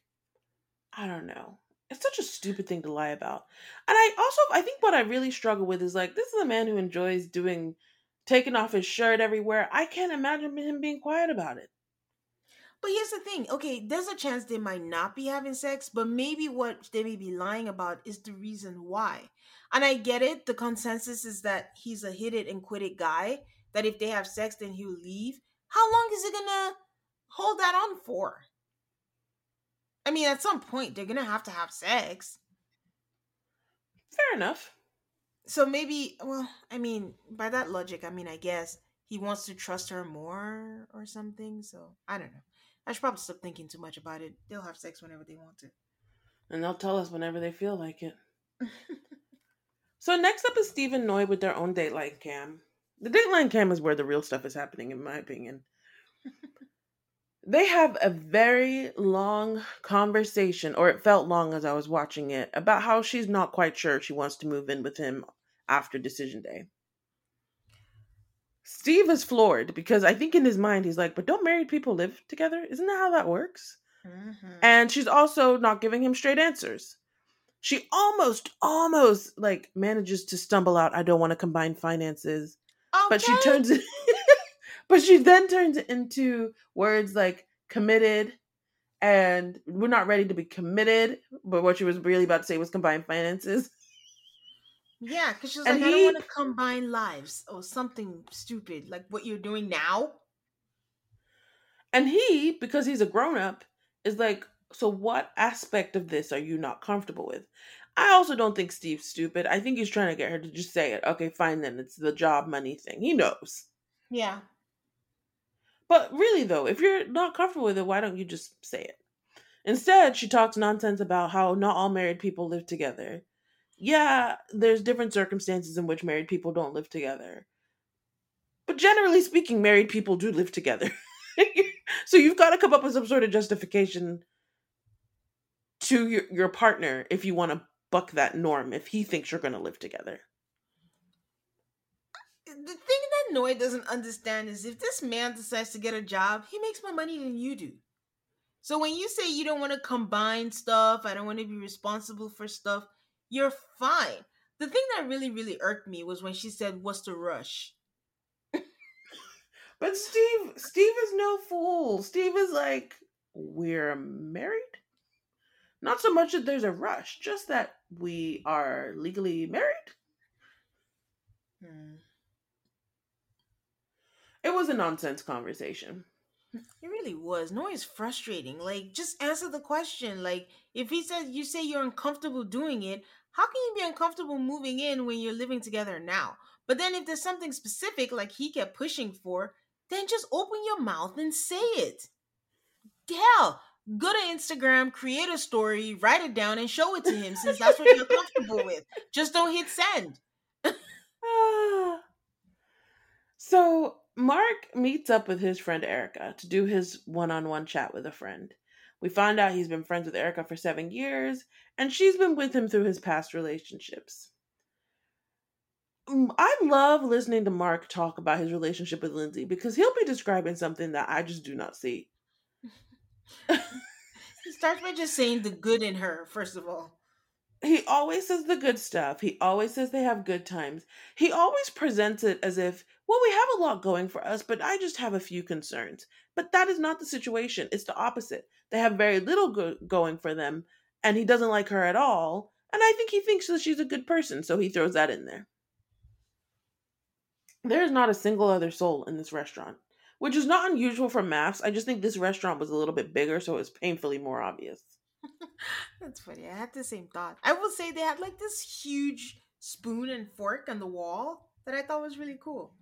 I don't know. It's such a stupid thing to lie about. And I also, I think what I really struggle with is like, this is a man who enjoys doing, taking off his shirt everywhere. I can't imagine him being quiet about it. But here's the thing. Okay, there's a chance they might not be having sex, but maybe what they may be lying about is the reason why. And I get it. The consensus is that he's a hit it and quit it guy. That if they have sex, then he'll leave. How long is he gonna hold that on for? I mean, at some point, they're gonna have to have sex. Fair enough. So maybe, well, I mean, by that logic, I mean, I guess he wants to trust her more or something. So I don't know. I should probably stop thinking too much about it. They'll have sex whenever they want to. And they'll tell us whenever they feel like it. so next up is Stephen Noi with their own date Dateline cam. The Dateline cam is where the real stuff is happening, in my opinion. they have a very long conversation, or it felt long as I was watching it, about how she's not quite sure she wants to move in with him after decision day. Steve is floored because I think in his mind he's like, but don't married people live together? Isn't that how that works? Mm-hmm. And she's also not giving him straight answers. She almost, almost like manages to stumble out, I don't want to combine finances. Okay. But she turns it, but she then turns it into words like committed and we're not ready to be committed. But what she was really about to say was combine finances. Yeah, because she she's like, he, I don't want to combine lives or something stupid like what you're doing now. And he, because he's a grown up, is like, so what aspect of this are you not comfortable with? I also don't think Steve's stupid. I think he's trying to get her to just say it. Okay, fine then. It's the job money thing. He knows. Yeah. But really though, if you're not comfortable with it, why don't you just say it? Instead, she talks nonsense about how not all married people live together yeah, there's different circumstances in which married people don't live together. But generally speaking, married people do live together. so you've got to come up with some sort of justification to your, your partner if you want to buck that norm, if he thinks you're going to live together. The thing that Noi doesn't understand is if this man decides to get a job, he makes more money than you do. So when you say you don't want to combine stuff, I don't want to be responsible for stuff, you're fine. The thing that really, really irked me was when she said, What's the rush? but Steve, Steve is no fool. Steve is like, We're married? Not so much that there's a rush, just that we are legally married. Hmm. It was a nonsense conversation. It really was. No, it's frustrating. Like, just answer the question. Like, if he says you say you're uncomfortable doing it, how can you be uncomfortable moving in when you're living together now? But then if there's something specific like he kept pushing for, then just open your mouth and say it. Hell, go to Instagram, create a story, write it down, and show it to him since that's what you're comfortable with. Just don't hit send. so Mark meets up with his friend Erica to do his one on one chat with a friend. We find out he's been friends with Erica for seven years, and she's been with him through his past relationships. Mm, I love listening to Mark talk about his relationship with Lindsay because he'll be describing something that I just do not see. He starts by just saying the good in her, first of all. He always says the good stuff. He always says they have good times. He always presents it as if, well, we have a lot going for us, but I just have a few concerns. But that is not the situation. It's the opposite. They have very little go- going for them, and he doesn't like her at all. And I think he thinks that she's a good person, so he throws that in there. There is not a single other soul in this restaurant, which is not unusual for MAFS. I just think this restaurant was a little bit bigger, so it was painfully more obvious. That's funny. I had the same thought. I will say they had like this huge spoon and fork on the wall that I thought was really cool.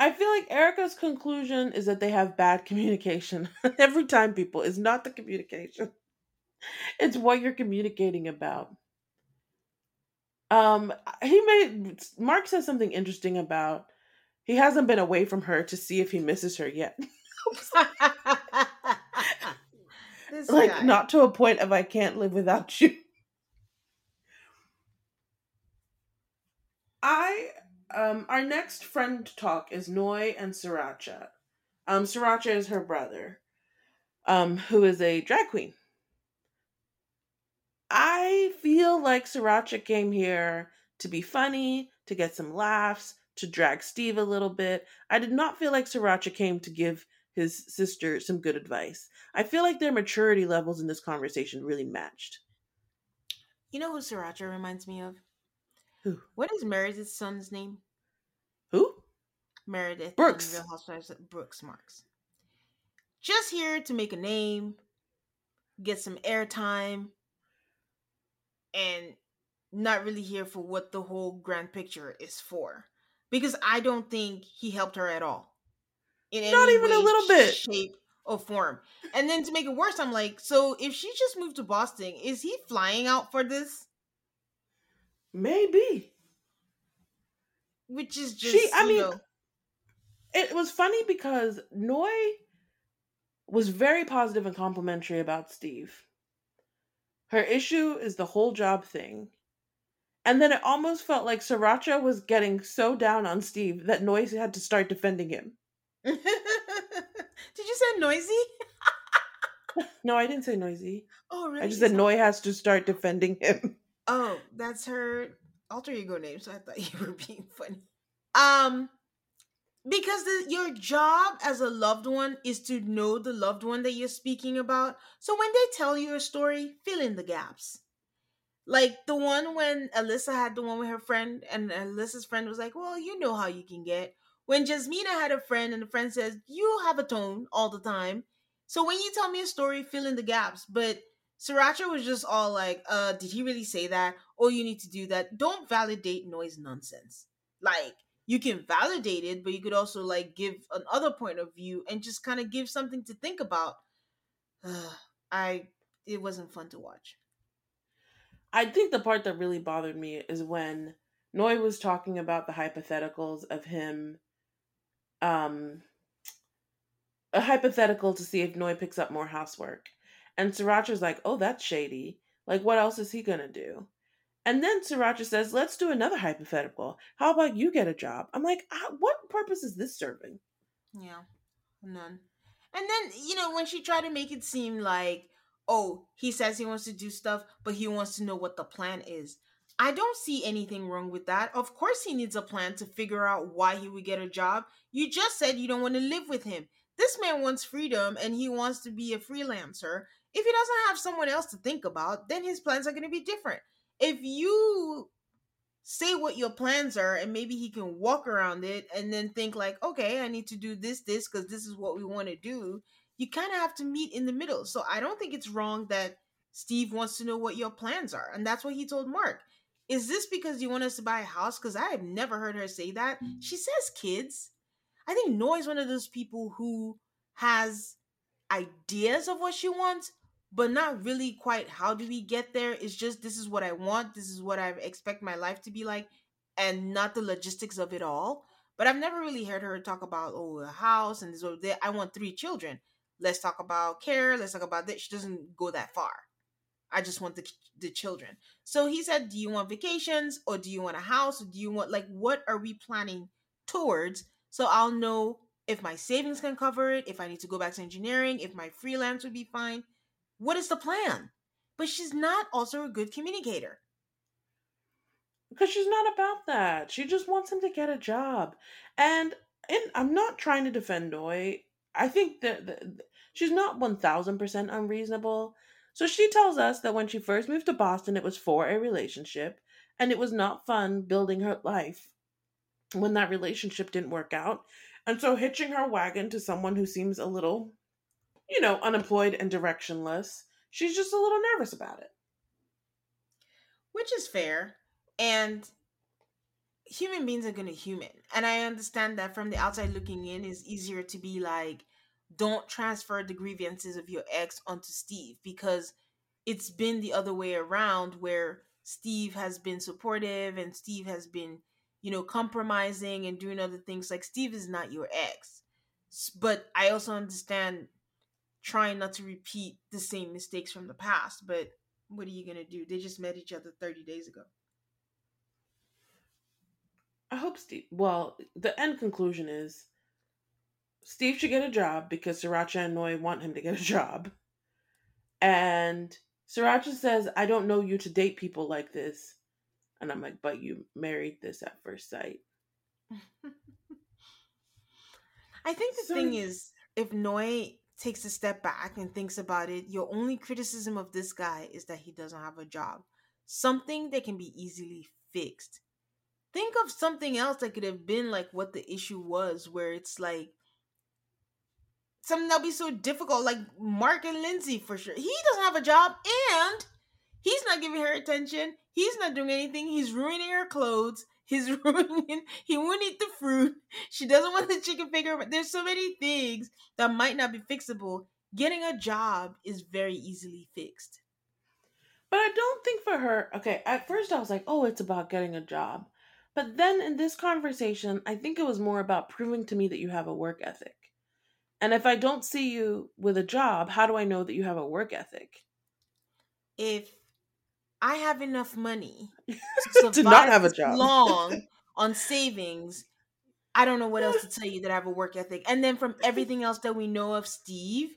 I feel like Erica's conclusion is that they have bad communication. Every time, people, it's not the communication, it's what you're communicating about. Um, he made Mark says something interesting about he hasn't been away from her to see if he misses her yet. like guy. not to a point of I can't live without you. I um our next friend talk is Noi and Sriracha. Um Sriracha is her brother, um, who is a drag queen. I feel like Sriracha came here to be funny, to get some laughs, to drag Steve a little bit. I did not feel like Sriracha came to give his sister some good advice. I feel like their maturity levels in this conversation really matched. You know who Sriracha reminds me of? Who? What is Meredith's son's name? Who? Meredith. Brooks. Real Housewives. Brooks Marks. Just here to make a name, get some airtime, and not really here for what the whole grand picture is for. Because I don't think he helped her at all. In not even way, a little bit. Shape or form. And then to make it worse, I'm like, so if she just moved to Boston, is he flying out for this? Maybe. Which is just she. I mean, know, it was funny because Noi was very positive and complimentary about Steve. Her issue is the whole job thing. And then it almost felt like Sriracha was getting so down on Steve that Noisy had to start defending him. Did you say noisy? no, I didn't say noisy. Oh, really? I just said Noi has to start defending him. Oh, that's her alter ego name, so I thought you were being funny. Um, because the, your job as a loved one is to know the loved one that you're speaking about. So when they tell you a story, fill in the gaps. Like the one when Alyssa had the one with her friend, and Alyssa's friend was like, Well, you know how you can get. When Jasmina had a friend, and the friend says, You have a tone all the time. So when you tell me a story, fill in the gaps. But Sriracha was just all like, uh, did he really say that? Oh, you need to do that. Don't validate Noi's nonsense. Like, you can validate it, but you could also like give another point of view and just kind of give something to think about. Uh, I it wasn't fun to watch. I think the part that really bothered me is when Noi was talking about the hypotheticals of him um a hypothetical to see if Noi picks up more housework. And Sriracha's like, oh, that's shady. Like, what else is he gonna do? And then Sriracha says, let's do another hypothetical. How about you get a job? I'm like, what purpose is this serving? Yeah, none. And then, you know, when she tried to make it seem like, oh, he says he wants to do stuff, but he wants to know what the plan is. I don't see anything wrong with that. Of course, he needs a plan to figure out why he would get a job. You just said you don't want to live with him. This man wants freedom and he wants to be a freelancer. If he doesn't have someone else to think about, then his plans are going to be different if you say what your plans are and maybe he can walk around it and then think like okay i need to do this this because this is what we want to do you kind of have to meet in the middle. So i don't think it's wrong that steve wants to know what your plans are and that's what he told mark. Is this because you want us to buy a house? Because i have never heard her say that. Mm. She says kids. I think noi's one of those people who has ideas of what she wants but not really quite how do we get there. It's just this is what i want. This is what i expect my life to be like and not the logistics of it all. But i've never really heard her talk about oh a house and this oh, or that i want three children let's talk about care let's talk about that she doesn't go that far i just want the, the children so he said do you want vacations or do you want a house or do you want like what are we planning towards so i'll know if my savings can cover it if i need to go back to engineering if my freelance would be fine what is the plan? But she's not also a good communicator. Because she's not about that. She just wants him to get a job. And, and I'm not trying to defend Noi. I think that, that she's not 1000% unreasonable. So she tells us that when she first moved to Boston, it was for a relationship, and it was not fun building her life when that relationship didn't work out. And so hitching her wagon to someone who seems a little you know, unemployed and directionless. She's just a little nervous about it. Which is fair. And human beings are going to human. And I understand that from the outside looking in, it's easier to be like, don't transfer the grievances of your ex onto Steve because it's been the other way around where Steve has been supportive and Steve has been, you know, compromising and doing other things. Like, Steve is not your ex. But I also understand trying not to repeat the same mistakes from the past. But what are you going to do? They just met each other 30 days ago. I hope Steve. Well, the end conclusion is Steve should get a job because Sriracha and Noi want him to get a job. And Sriracha says, I don't know you to date people like this. And I'm like, but you married this at first sight. I think the so, thing is, if Noi takes a step back and thinks about it, your only criticism of this guy is that he doesn't have a job. Something that can be easily fixed. Think of something else that could have been like what the issue was, where it's like something that'll be so difficult, like Mark and Lindsay for sure. He doesn't have a job and he's not giving her attention. He's not doing anything. He's ruining her clothes. He's ruining. He won't eat the fruit. She doesn't want the chicken finger. But there's so many things that might not be fixable. Getting a job is very easily fixed. But I don't think for her. Okay, at first I was like, "Oh, it's about getting a job," but then in this conversation, I think it was more about proving to me that you have a work ethic. And if I don't see you with a job, how do I know that you have a work ethic? If I have enough money to, to not have a job long on savings, I don't know what else to tell you that I have a work ethic. And then from everything else that we know of Steve,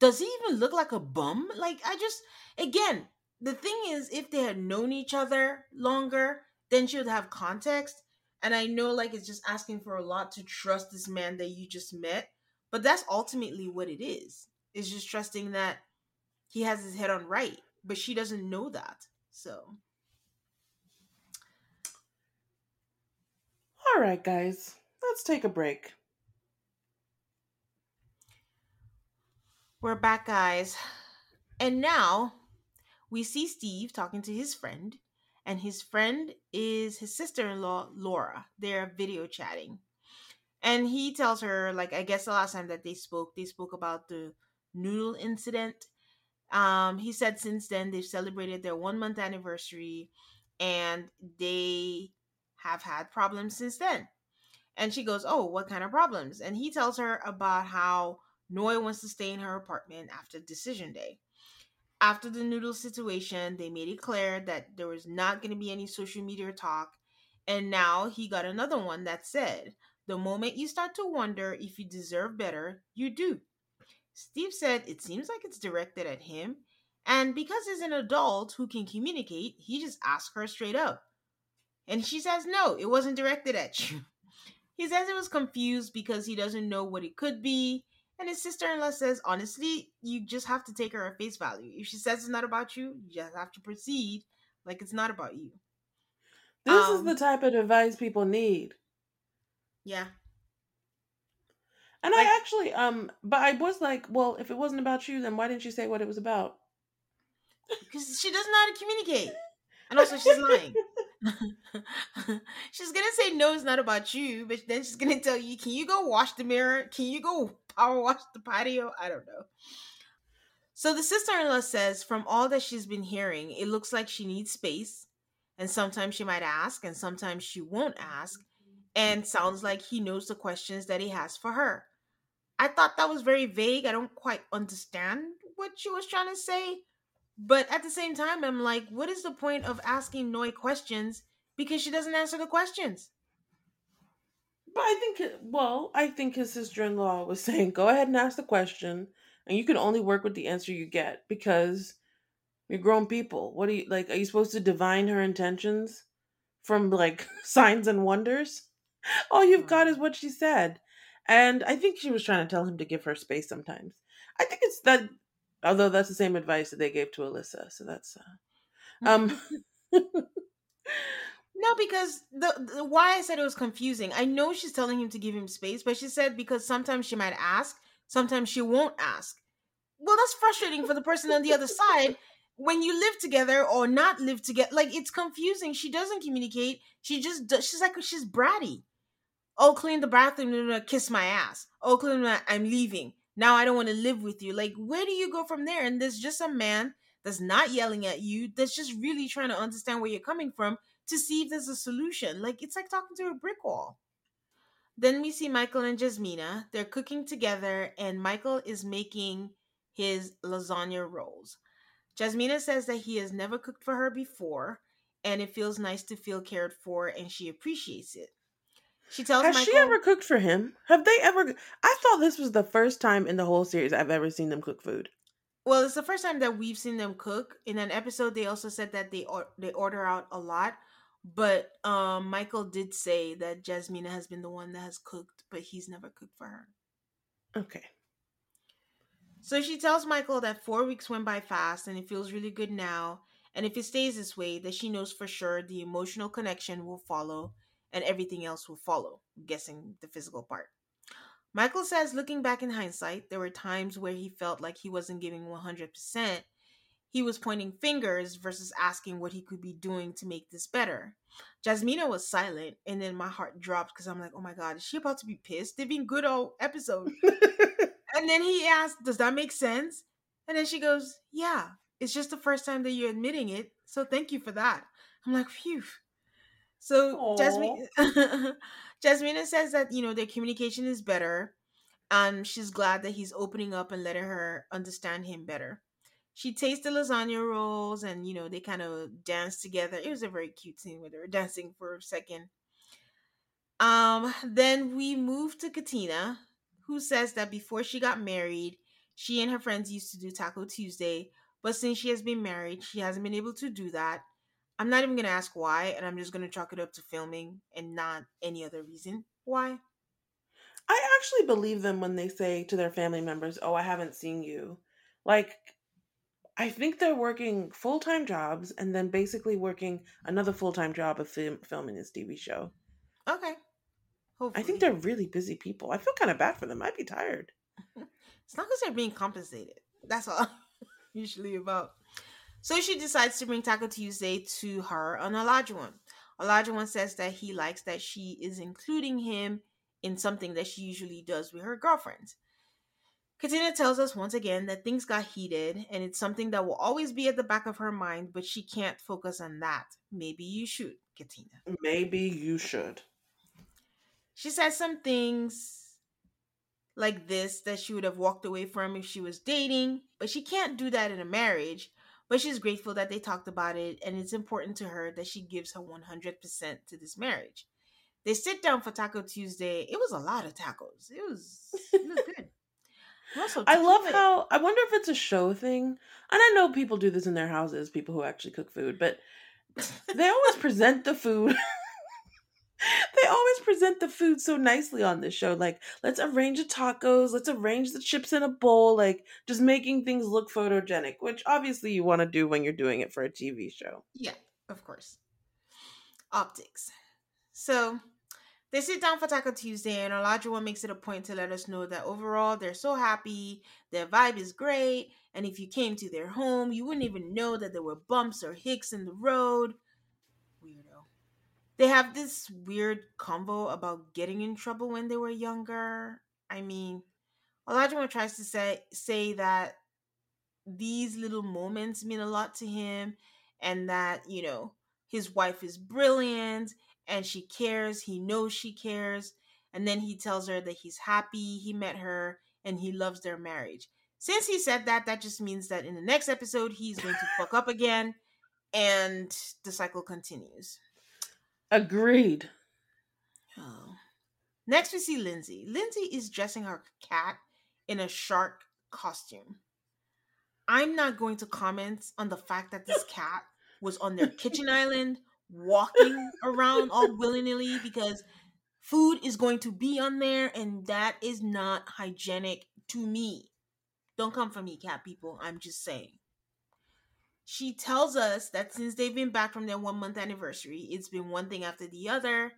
does he even look like a bum? Like I just again, the thing is if they had known each other longer, then she would have context. And I know like it's just asking for a lot to trust this man that you just met but that's ultimately what it is. It's just trusting that he has his head on right, but she doesn't know that. So. All right, guys, let's take a break. We're back, guys. And now we see Steve talking to his friend, and his friend is his sister in law, Laura. They're video chatting and he tells her like i guess the last time that they spoke they spoke about the noodle incident. Um he said since then they've celebrated their one month anniversary and they have had problems since then. And she goes oh what kind of problems? And he tells her about how Noi wants to stay in her apartment after decision day. After the noodle situation they made it clear that there was not going to be any social media talk and now he got another one that said the moment you start to wonder if you deserve better, you do. Steve said it seems like it's directed at him, and because he's an adult who can communicate, he just asked her straight up. And she says, No, it wasn't directed at you. He says he was confused because he doesn't know what it could be. And his sister in law says, Honestly, you just have to take her at face value. If she says it's not about you, you just have to proceed like it's not about you. This um, is the type of advice people need. Yeah. And like, I actually, um, but I was like, well, if it wasn't about you, then why didn't you say what it was about? Because she doesn't know how to communicate. And also, she's lying. she's gonna say no, it's not about you, but then she's gonna tell you, can you go wash the mirror? Can you go power wash the patio? I don't know. So the sister in law says, from all that she's been hearing, it looks like she needs space. And sometimes she might ask, and sometimes she won't ask and sounds like he knows the questions that he has for her. I thought that was very vague. I don't quite understand what she was trying to say. But at the same time, I'm like, what is the point of asking Noi questions because she doesn't answer the questions? But I think, well, I think his sister in law was saying, go ahead and ask the question, and you can only work with the answer you get because you're grown people. What are you, like, are you supposed to divine her intentions from, like, signs and wonders? All you've got is what she said. And I think she was trying to tell him to give her space sometimes. I think it's that although that's the same advice that they gave to Alyssa. So that's uh, um No, because the, the why I said it was confusing. I know she's telling him to give him space, but she said because sometimes she might ask, sometimes she won't ask. Well, that's frustrating for the person on the other side when you live together or not live together. Like it's confusing. She doesn't communicate. She just does, she's like she's bratty. Oh, clean the bathroom, kiss my ass. Oh, clean my, I'm leaving. Now I don't want to live with you. Like, where do you go from there? And there's just a man that's not yelling at you, that's just really trying to understand where you're coming from to see if there's a solution. Like, it's like talking to a brick wall. Then we see Michael and Jasmina. They're cooking together, and Michael is making his lasagna rolls. Jasmina says that he has never cooked for her before, and it feels nice to feel cared for, and she appreciates it. She tells Has Michael. she ever cooked for him? Have they ever? I thought this was the first time in the whole series I've ever seen them cook food. Well, it's the first time that we've seen them cook. In an episode, they also said that they or- they order out a lot, but um, Michael did say that Jasmina has been the one that has cooked, but he's never cooked for her. Okay. So she tells Michael that four weeks went by fast and it feels really good now. And if it stays this way, that she knows for sure the emotional connection will follow and everything else will follow, guessing the physical part. Michael says, looking back in hindsight, there were times where he felt like he wasn't giving 100%. He was pointing fingers versus asking what he could be doing to make this better. Jasmina was silent, and then my heart dropped because I'm like, oh my God, is she about to be pissed? They've been good all episode. And then he asked, Does that make sense? And then she goes, Yeah, it's just the first time that you're admitting it. So thank you for that. I'm like, Phew. So Jasmine, Jasmina says that, you know, their communication is better. And she's glad that he's opening up and letting her understand him better. She tastes the lasagna rolls and, you know, they kind of dance together. It was a very cute scene where they were dancing for a second. Um, then we move to Katina, who says that before she got married, she and her friends used to do Taco Tuesday, but since she has been married, she hasn't been able to do that. I'm not even going to ask why, and I'm just going to chalk it up to filming and not any other reason why. I actually believe them when they say to their family members, "Oh, I haven't seen you." Like I think they're working full-time jobs and then basically working another full-time job of film, filming this TV show. Okay. Hopefully. I think they're really busy people. I feel kind of bad for them. I'd be tired. It's not because they're being compensated. That's all usually about. So she decides to bring Taco Tuesday to her on Olajuwon. Olajuwon says that he likes that she is including him in something that she usually does with her girlfriends. Katina tells us once again that things got heated and it's something that will always be at the back of her mind, but she can't focus on that. Maybe you should, Katina. Maybe you should. She says some things like this that she would have walked away from if she was dating, but she can't do that in a marriage. But she's grateful that they talked about it, and it's important to her that she gives her 100% to this marriage. They sit down for Taco Tuesday. It was a lot of tacos. It was, it was good. Also I love tequila. how I wonder if it's a show thing. And I know people do this in their houses, people who actually cook food, but they always present the food. they always present the food so nicely on this show. Like, let's arrange the tacos, let's arrange the chips in a bowl, like just making things look photogenic, which obviously you want to do when you're doing it for a TV show. Yeah, of course. Optics. So they sit down for Taco Tuesday, and Olajuwon makes it a point to let us know that overall they're so happy, their vibe is great, and if you came to their home, you wouldn't even know that there were bumps or hicks in the road. They have this weird convo about getting in trouble when they were younger. I mean, Olajuwon tries to say say that these little moments mean a lot to him and that, you know, his wife is brilliant and she cares. He knows she cares. And then he tells her that he's happy he met her and he loves their marriage. Since he said that, that just means that in the next episode, he's going to fuck up again and the cycle continues. Agreed. Oh. Next, we see Lindsay. Lindsay is dressing her cat in a shark costume. I'm not going to comment on the fact that this cat was on their kitchen island walking around all willy nilly because food is going to be on there and that is not hygienic to me. Don't come for me, cat people. I'm just saying. She tells us that since they've been back from their one month anniversary, it's been one thing after the other.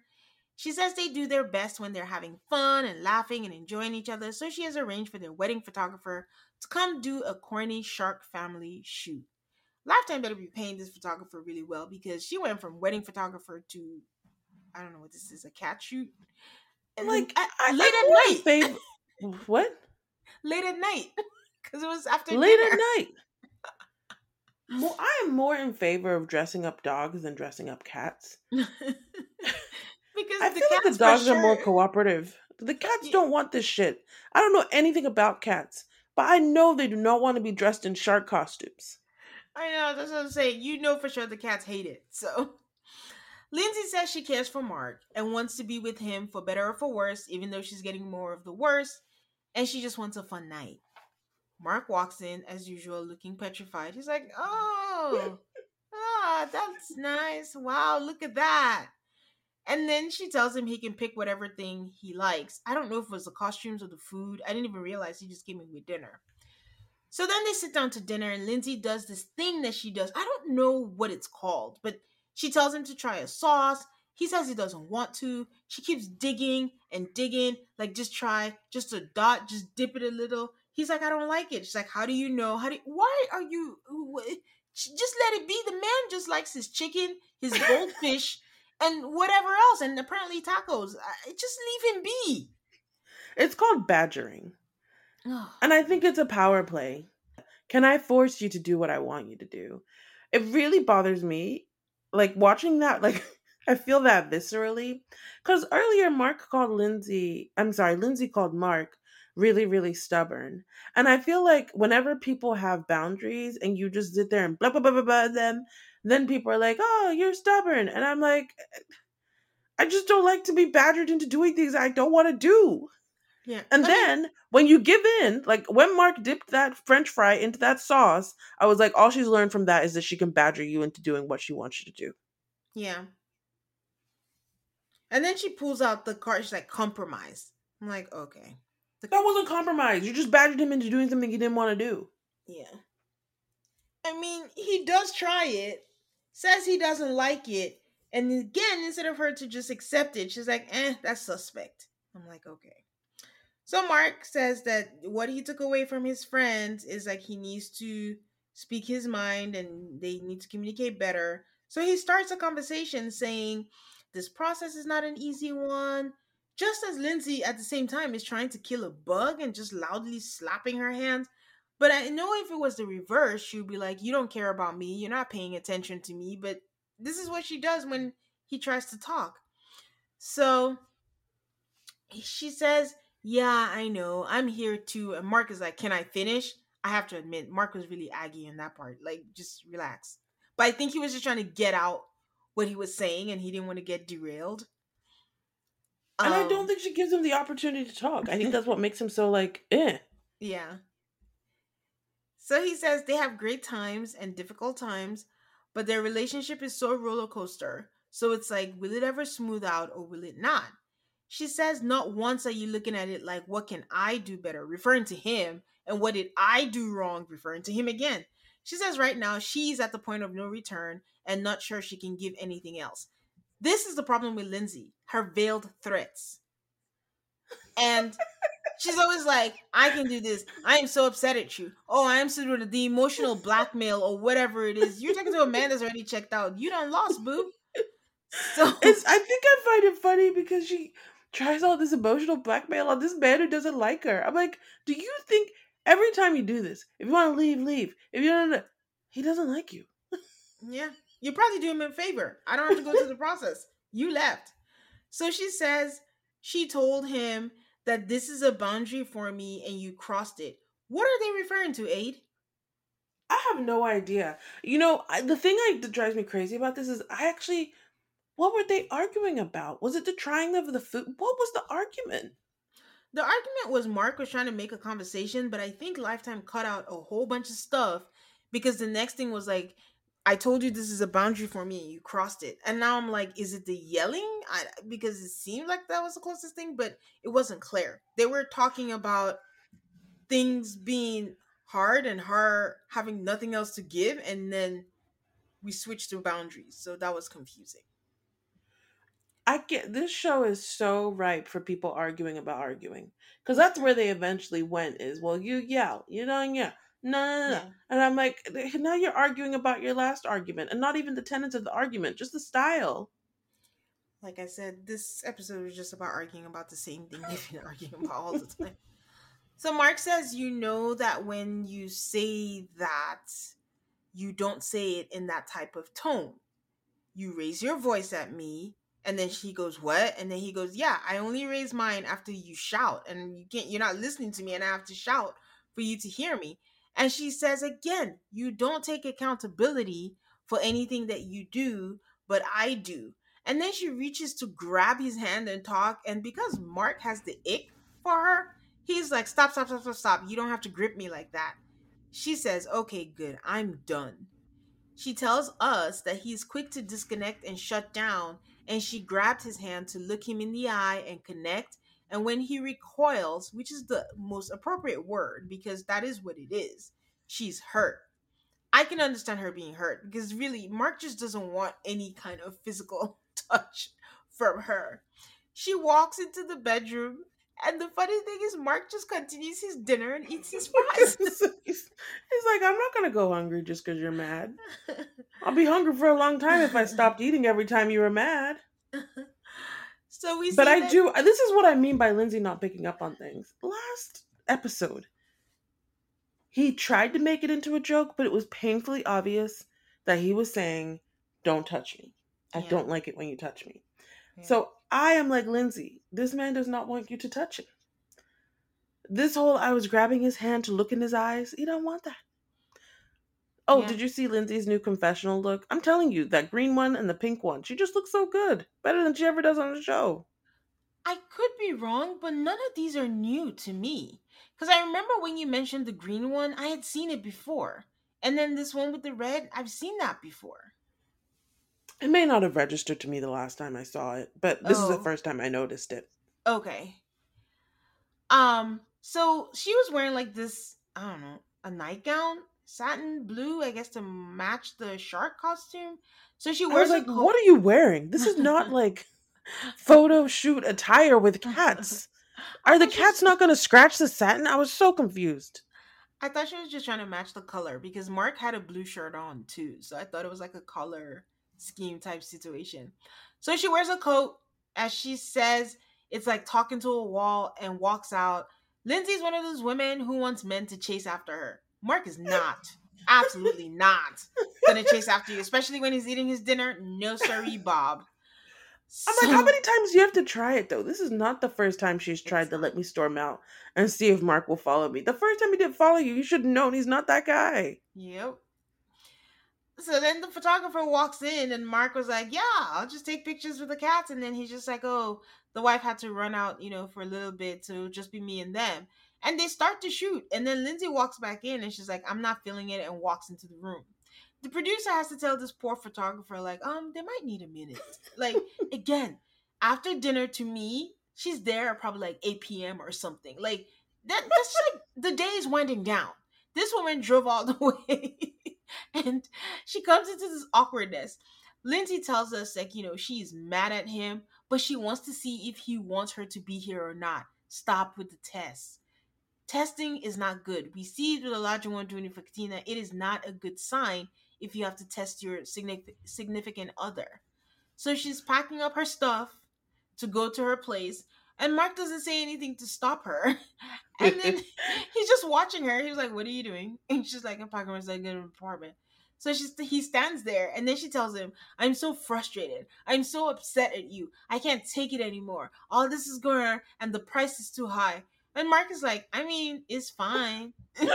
She says they do their best when they're having fun and laughing and enjoying each other, so she has arranged for their wedding photographer to come do a corny shark family shoot. Lifetime better be paying this photographer really well because she went from wedding photographer to I don't know what this is a cat shoot. And Like, at- I, late I'm at night. what? late at night because it was after Late dinner. at night. I am more in favor of dressing up dogs than dressing up cats. because I the feel like the dogs are more cooperative. The cats don't want this shit. I don't know anything about cats, but I know they do not want to be dressed in shark costumes. I know that's what I'm saying. You know for sure the cats hate it. So Lindsay says she cares for Mark and wants to be with him for better or for worse, even though she's getting more of the worst, and she just wants a fun night. Mark walks in as usual, looking petrified. He's like, "Oh, ah, that's nice. Wow, look at that." And then she tells him he can pick whatever thing he likes. I don't know if it was the costumes or the food. I didn't even realize he just came in with dinner. So then they sit down to dinner, and Lindsay does this thing that she does. I don't know what it's called, but she tells him to try a sauce. He says he doesn't want to. She keeps digging and digging, like just try, just a dot, just dip it a little. He's like, I don't like it. She's like, How do you know? How do? You, why are you? Just let it be. The man just likes his chicken, his goldfish, and whatever else, and apparently tacos. Just leave him be. It's called badgering, and I think it's a power play. Can I force you to do what I want you to do? It really bothers me like watching that like I feel that viscerally cuz earlier Mark called Lindsay, I'm sorry, Lindsay called Mark really really stubborn. And I feel like whenever people have boundaries and you just sit there and blah blah blah blah, blah them, then people are like, "Oh, you're stubborn." And I'm like I just don't like to be badgered into doing things I don't want to do. Yeah. And I then mean, when you give in, like when Mark dipped that french fry into that sauce, I was like, all she's learned from that is that she can badger you into doing what she wants you to do. Yeah. And then she pulls out the card. She's like, compromise. I'm like, okay. The- that wasn't compromise. You just badgered him into doing something he didn't want to do. Yeah. I mean, he does try it, says he doesn't like it. And again, instead of her to just accept it, she's like, eh, that's suspect. I'm like, okay. So Mark says that what he took away from his friends is like he needs to speak his mind and they need to communicate better. So he starts a conversation saying this process is not an easy one. Just as Lindsay at the same time is trying to kill a bug and just loudly slapping her hands. But I know if it was the reverse, she would be like, You don't care about me. You're not paying attention to me. But this is what she does when he tries to talk. So she says, yeah, I know. I'm here too. And Mark is like, Can I finish? I have to admit, Mark was really aggy in that part. Like, just relax. But I think he was just trying to get out what he was saying and he didn't want to get derailed. And um, I don't um think she gives him the opportunity to talk. I think that's what makes him so like, eh. Yeah. So he says they have great times and difficult times, but their relationship is so roller coaster. So it's like, will it ever smooth out or will it not? She says, Not once are you looking at it like, What can I do better? referring to him. And what did I do wrong? referring to him again. She says, Right now, she's at the point of no return and not sure she can give anything else. This is the problem with Lindsay her veiled threats. And she's always like, I can do this. I am so upset at you. Oh, I am so doing the emotional blackmail or whatever it is. You're talking to a man that's already checked out. You done lost, boo. So it's I think I find it funny because she tries all this emotional blackmail on this man who doesn't like her. I'm like, do you think every time you do this, if you want to leave, leave. If you don't, he doesn't like you. yeah, you probably do him a favor. I don't have to go through the process. You left. So she says she told him that this is a boundary for me and you crossed it. What are they referring to, Aid? I have no idea. You know, I, the thing I, that drives me crazy about this is I actually what were they arguing about? Was it the trying of the food? What was the argument? The argument was Mark was trying to make a conversation, but I think Lifetime cut out a whole bunch of stuff because the next thing was like, I told you this is a boundary for me, and you crossed it. And now I'm like, is it the yelling? I, because it seemed like that was the closest thing, but it wasn't clear. They were talking about things being hard and her having nothing else to give, and then we switched to boundaries. So that was confusing. I get this show is so ripe for people arguing about arguing because that's where they eventually went. Is well, you yell, you know, yeah, no, no, no, yeah. and I'm like, now you're arguing about your last argument, and not even the tenets of the argument, just the style. Like I said, this episode was just about arguing about the same thing they've been arguing about all the time. So Mark says, you know that when you say that, you don't say it in that type of tone. You raise your voice at me and then she goes, What? And then he goes, Yeah, I only raise mine after you shout. And you can't, you're not listening to me, and I have to shout for you to hear me. And she says again, You don't take accountability for anything that you do, but I do. And then she reaches to grab his hand and talk. And because Mark has the ick for her, he's like, Stop, stop, stop, stop, stop. You don't have to grip me like that. She says, Okay, good. I'm done. She tells us that he's quick to disconnect and shut down, and she grabbed his hand to look him in the eye and connect. And when he recoils, which is the most appropriate word because that is what it is, she's hurt. I can understand her being hurt because really, Mark just doesn't want any kind of physical touch from her. She walks into the bedroom, and the funny thing is, Mark just continues his dinner and eats his fries. he's, like, I'm not gonna go hungry just because you're mad. I'll be hungry for a long time if I stopped eating every time you were mad. So we, But I that- do. Uh, this is what I mean by Lindsay not picking up on things. Last episode, he tried to make it into a joke, but it was painfully obvious that he was saying, "Don't touch me. I Yeah. don't like it when you touch me." Yeah. So I am like Lindsay. This man does not want you to touch him. This whole I was grabbing his hand to look in his eyes. He don't want that. Oh, Yeah. did you see Lindsay's new confessional look? I'm telling you, that green one and the pink one. She just looks so good. Better than she ever does on the show. I could be wrong, but none of these are new to me. Because I remember when you mentioned the green one, I had seen it before. And then this one with the red, I've seen that before. It may not have registered to me the last time I saw it, but this is the Oh. first time I noticed it. Okay. Um, so she was wearing like this, I don't know, a nightgown, satin blue, I guess to match the shark costume. So she I wears was like, coat. what are you wearing? This is not like photo shoot attire with cats. Are the cats not going to scratch the satin? I was so confused. I thought she was just trying to match the color because Mark had a blue shirt on too. So I thought it was like a color scheme type situation. So she wears a coat, as she says, it's like talking to a wall and walks out. Lindsay's one of those women who wants men to chase after her. Mark is not. Absolutely not gonna chase after you, especially when he's eating his dinner. No siree, Bob. I'm like, how many times do you have to try it though? This is not the first time she's tried to let me storm out and see if Mark will follow me. The first time he didn't follow you, you should have known he's not that guy. Yep. So then the photographer walks in, and Mark was like, "Yeah, I'll just take pictures with the cats." And then he's just like, "Oh, the wife had to run out, you know, for a little bit to just be me and them." And they start to shoot, and then Lindsay walks back in, and she's like, "I'm not feeling it," and walks into the room. The producer has to tell this poor photographer, like, "Um, they might need a minute." Like again, after dinner, to me, she's there at probably like 8 p.m. or something. Like that. That's like the day is winding down. This woman drove all the way, and she comes into this awkwardness. Lindsay tells us like you know she's mad at him, but she wants to see if he wants her to be here or not. Stop with the tests. Testing is not good. We see it with Olajuwon doing it for Katina. It is not a good sign if you have to test your signific- significant other. So she's packing up her stuff to go to her place, and Mark doesn't say anything to stop her. And then he's just watching her. He's like, "What are you doing?" And she's like, "I'm packing my stuff, get an apartment." So she's he stands there, and then she tells him, "I'm so frustrated. I'm so upset at you. I can't take it anymore. All this is going, on, and the price is too high." And Mark is like, "I mean, it's fine."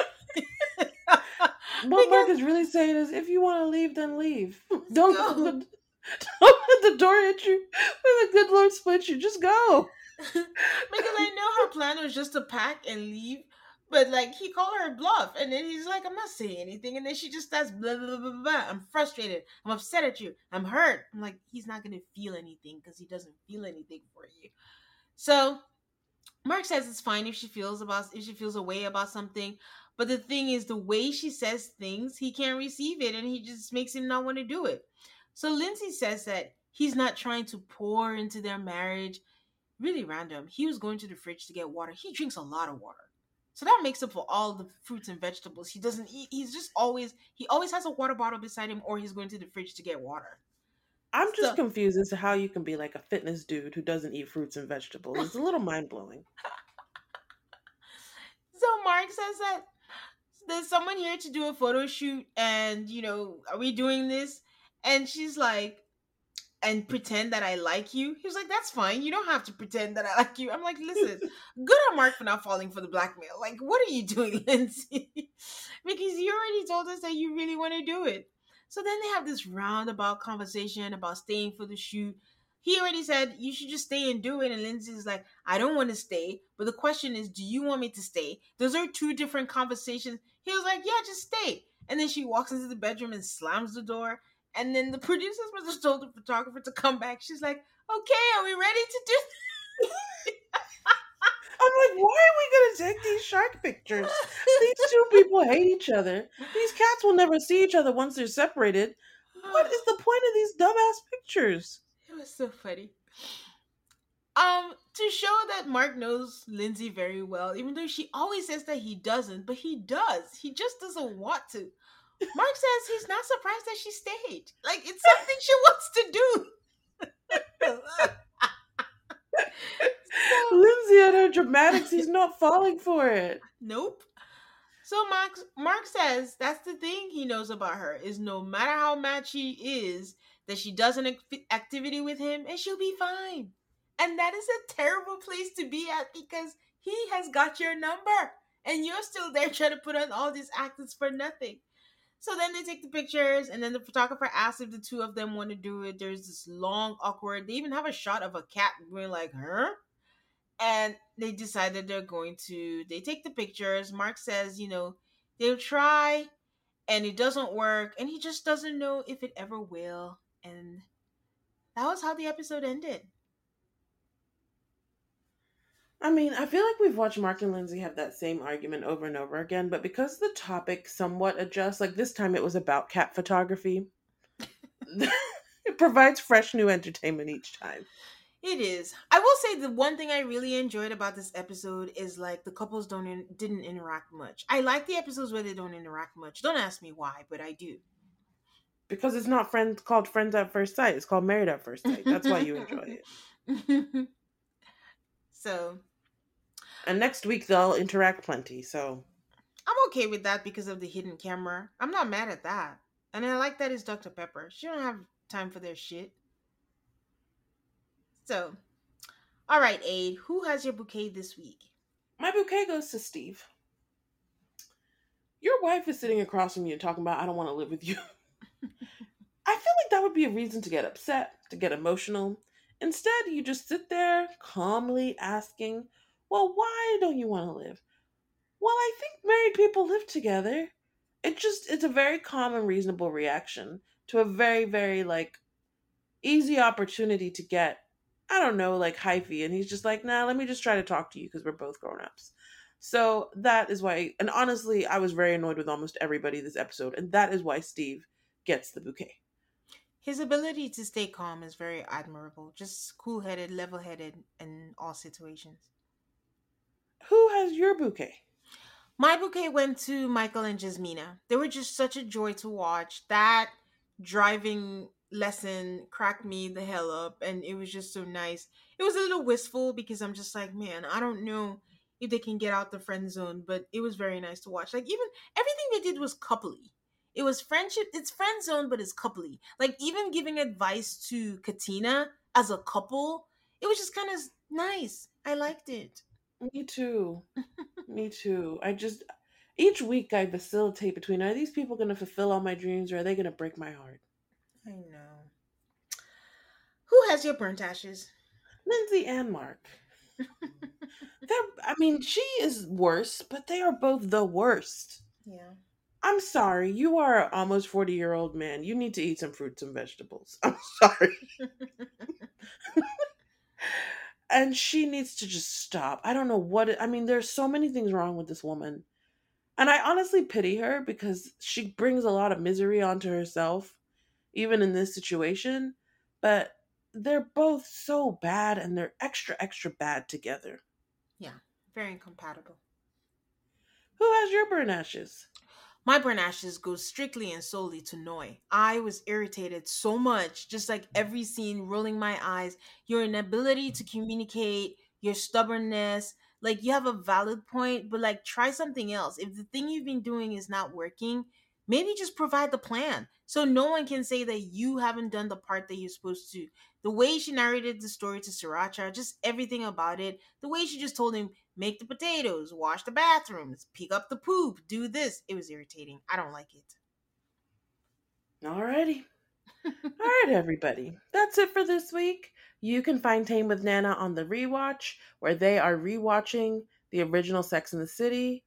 What Mark is really saying is, if you want to leave, then leave. Don't let, the, don't let the door hit you when the good Lord split you. Just go. because I know her plan was just to pack and leave. But like he called her bluff, and then he's like, "I'm not saying anything," and then she just starts blah blah blah blah. blah. I'm frustrated. I'm upset at you. I'm hurt. I'm like, he's not gonna feel anything because he doesn't feel anything for you. So Mark says it's fine if she feels about if she feels a way about something, but the thing is, the way she says things, he can't receive it, and he just makes him not want to do it. So Lindsay says that he's not trying to pour into their marriage. Really random. He was going to the fridge to get water. He drinks a lot of water. So that makes up for all the fruits and vegetables. He doesn't eat. He's just always he always has a water bottle beside him, or he's going to the fridge to get water. I'm just So- confused as to how you can be like a fitness dude who doesn't eat fruits and vegetables. It's a little mind blowing. So Mark says that there's someone here to do a photo shoot, and you know, are we doing this? And she's like, and pretend that I like you. He was like, that's fine. You don't have to pretend that I like you. I'm like, listen, good on Mark for not falling for the blackmail. Like, what are you doing, Lindsay? because you already told us that you really want to do it. So then they have this roundabout conversation about staying for the shoot. he already said you should just stay and do it. And Lindsay's like, I don't want to stay. But the question is, do you want me to stay? Those are two different conversations. He was like, Yeah, just stay. And then she walks into the bedroom and slams the door. And then the producers just told the photographer to come back. She's like, Okay, are we ready to do I'm like, why are we gonna take these shark pictures? These two people hate each other. These cats will never see each other once they're separated. What is the point of these dumbass pictures? It was so funny. Um, to show that Mark knows Lindsay very well, even though she always says that he doesn't, but he does. He just doesn't want to. Mark says he's not surprised that she stayed. Like it's something she wants to do. Lindsay and her dramatics, he's not falling for it. Nope. So Mark Mark says that's the thing he knows about her is no matter how mad she is that she does an activity with him and she'll be fine. And that is a terrible place to be at because he has got your number and you're still there trying to put on all these actors for nothing. So then they take the pictures, and then the photographer asks if the two of them want to do it. There's this long, awkward. They even have a shot of a cat going like, "Huh," and they decide that they're going to. They take the pictures. Mark says, you know, they'll try, and it doesn't work, and he just doesn't know if it ever will. And that was how the episode ended. I mean, I feel like we've watched Mark and Lindsay have that same argument over and over again, but because the topic somewhat adjusts, like this time it was about cat photography, it provides fresh new entertainment each time. It is. I will say the one thing I really enjoyed about this episode is like the couples don't in, didn't interact much. I like the episodes where they don't interact much. Don't ask me why, but I do. Because it's not friends called friends at first sight. It's called married at first sight. That's why you enjoy it. so and next week they'll interact plenty, so I'm okay with that because of the hidden camera. I'm not mad at that. And I like that it's Dr. Pepper. She don't have time for their shit. So, all right, Aid, who has your bouquet this week? My bouquet goes to Steve. Your wife is sitting across from you talking about, I don't want to live with you. I feel like that would be a reason to get upset, to get emotional. Instead, you just sit there calmly asking, well, why don't you want to live? Well, I think married people live together. It just it's a very common reasonable reaction to a very very like easy opportunity to get I don't know like hyphy and he's just like, "Nah, let me just try to talk to you because we're both grown-ups." So that is why and honestly, I was very annoyed with almost everybody this episode and that is why Steve gets the bouquet. His ability to stay calm is very admirable. Just cool-headed, level-headed in all situations. Who has your bouquet? My bouquet went to Michael and Jasmina. They were just such a joy to watch. That driving lesson cracked me the hell up, and it was just so nice. It was a little wistful because I'm just like, man, I don't know if they can get out the friend zone, but it was very nice to watch. Like even everything they did was coupley. It was friendship. It's friend zone, but it's coupley. Like even giving advice to Katina as a couple, it was just kind of nice. I liked it. Me too. Me too. I just each week I facilitate between are these people going to fulfill all my dreams or are they going to break my heart? I know. Who has your burnt ashes? Lindsay and Mark. They're, I mean, she is worse, but they are both the worst. Yeah. I'm sorry. You are almost 40 year old man. You need to eat some fruits and vegetables. I'm sorry and she needs to just stop. I don't know what it, I mean. There's so many things wrong with this woman, and I honestly pity her because she brings a lot of misery onto herself, even in this situation. But they're both so bad, and they're extra extra bad together. Yeah, very incompatible. Who has your burn ashes? My burn ashes goes strictly and solely to Noi. I was irritated so much, just like every scene, rolling my eyes. Your inability to communicate, your stubbornness, like you have a valid point, but like try something else. If the thing you've been doing is not working, maybe just provide the plan so no one can say that you haven't done the part that you're supposed to. The way she narrated the story to Sriracha, just everything about it, the way she just told him, make the potatoes, wash the bathrooms, pick up the poop, do this. It was irritating. I don't like it. Alrighty. All right, everybody. That's it for this week. You can find Tame with Nana on the rewatch, where they are rewatching the original Sex in the City.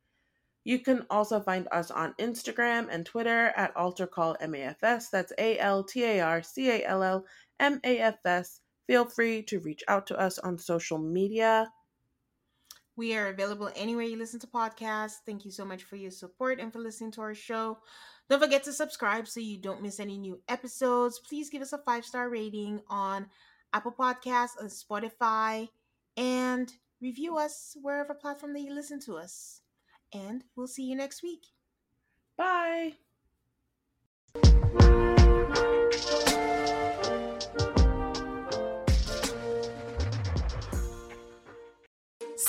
You can also find us on Instagram and Twitter at AltarCallMAFS. That's A L T A R C A L L M A F S. Feel free to reach out to us on social media. We are available anywhere you listen to podcasts. Thank you so much for your support and for listening to our show. Don't forget to subscribe so you don't miss any new episodes. Please give us a five star rating on Apple Podcasts and Spotify and review us wherever platform that you listen to us. And we'll see you next week. Bye.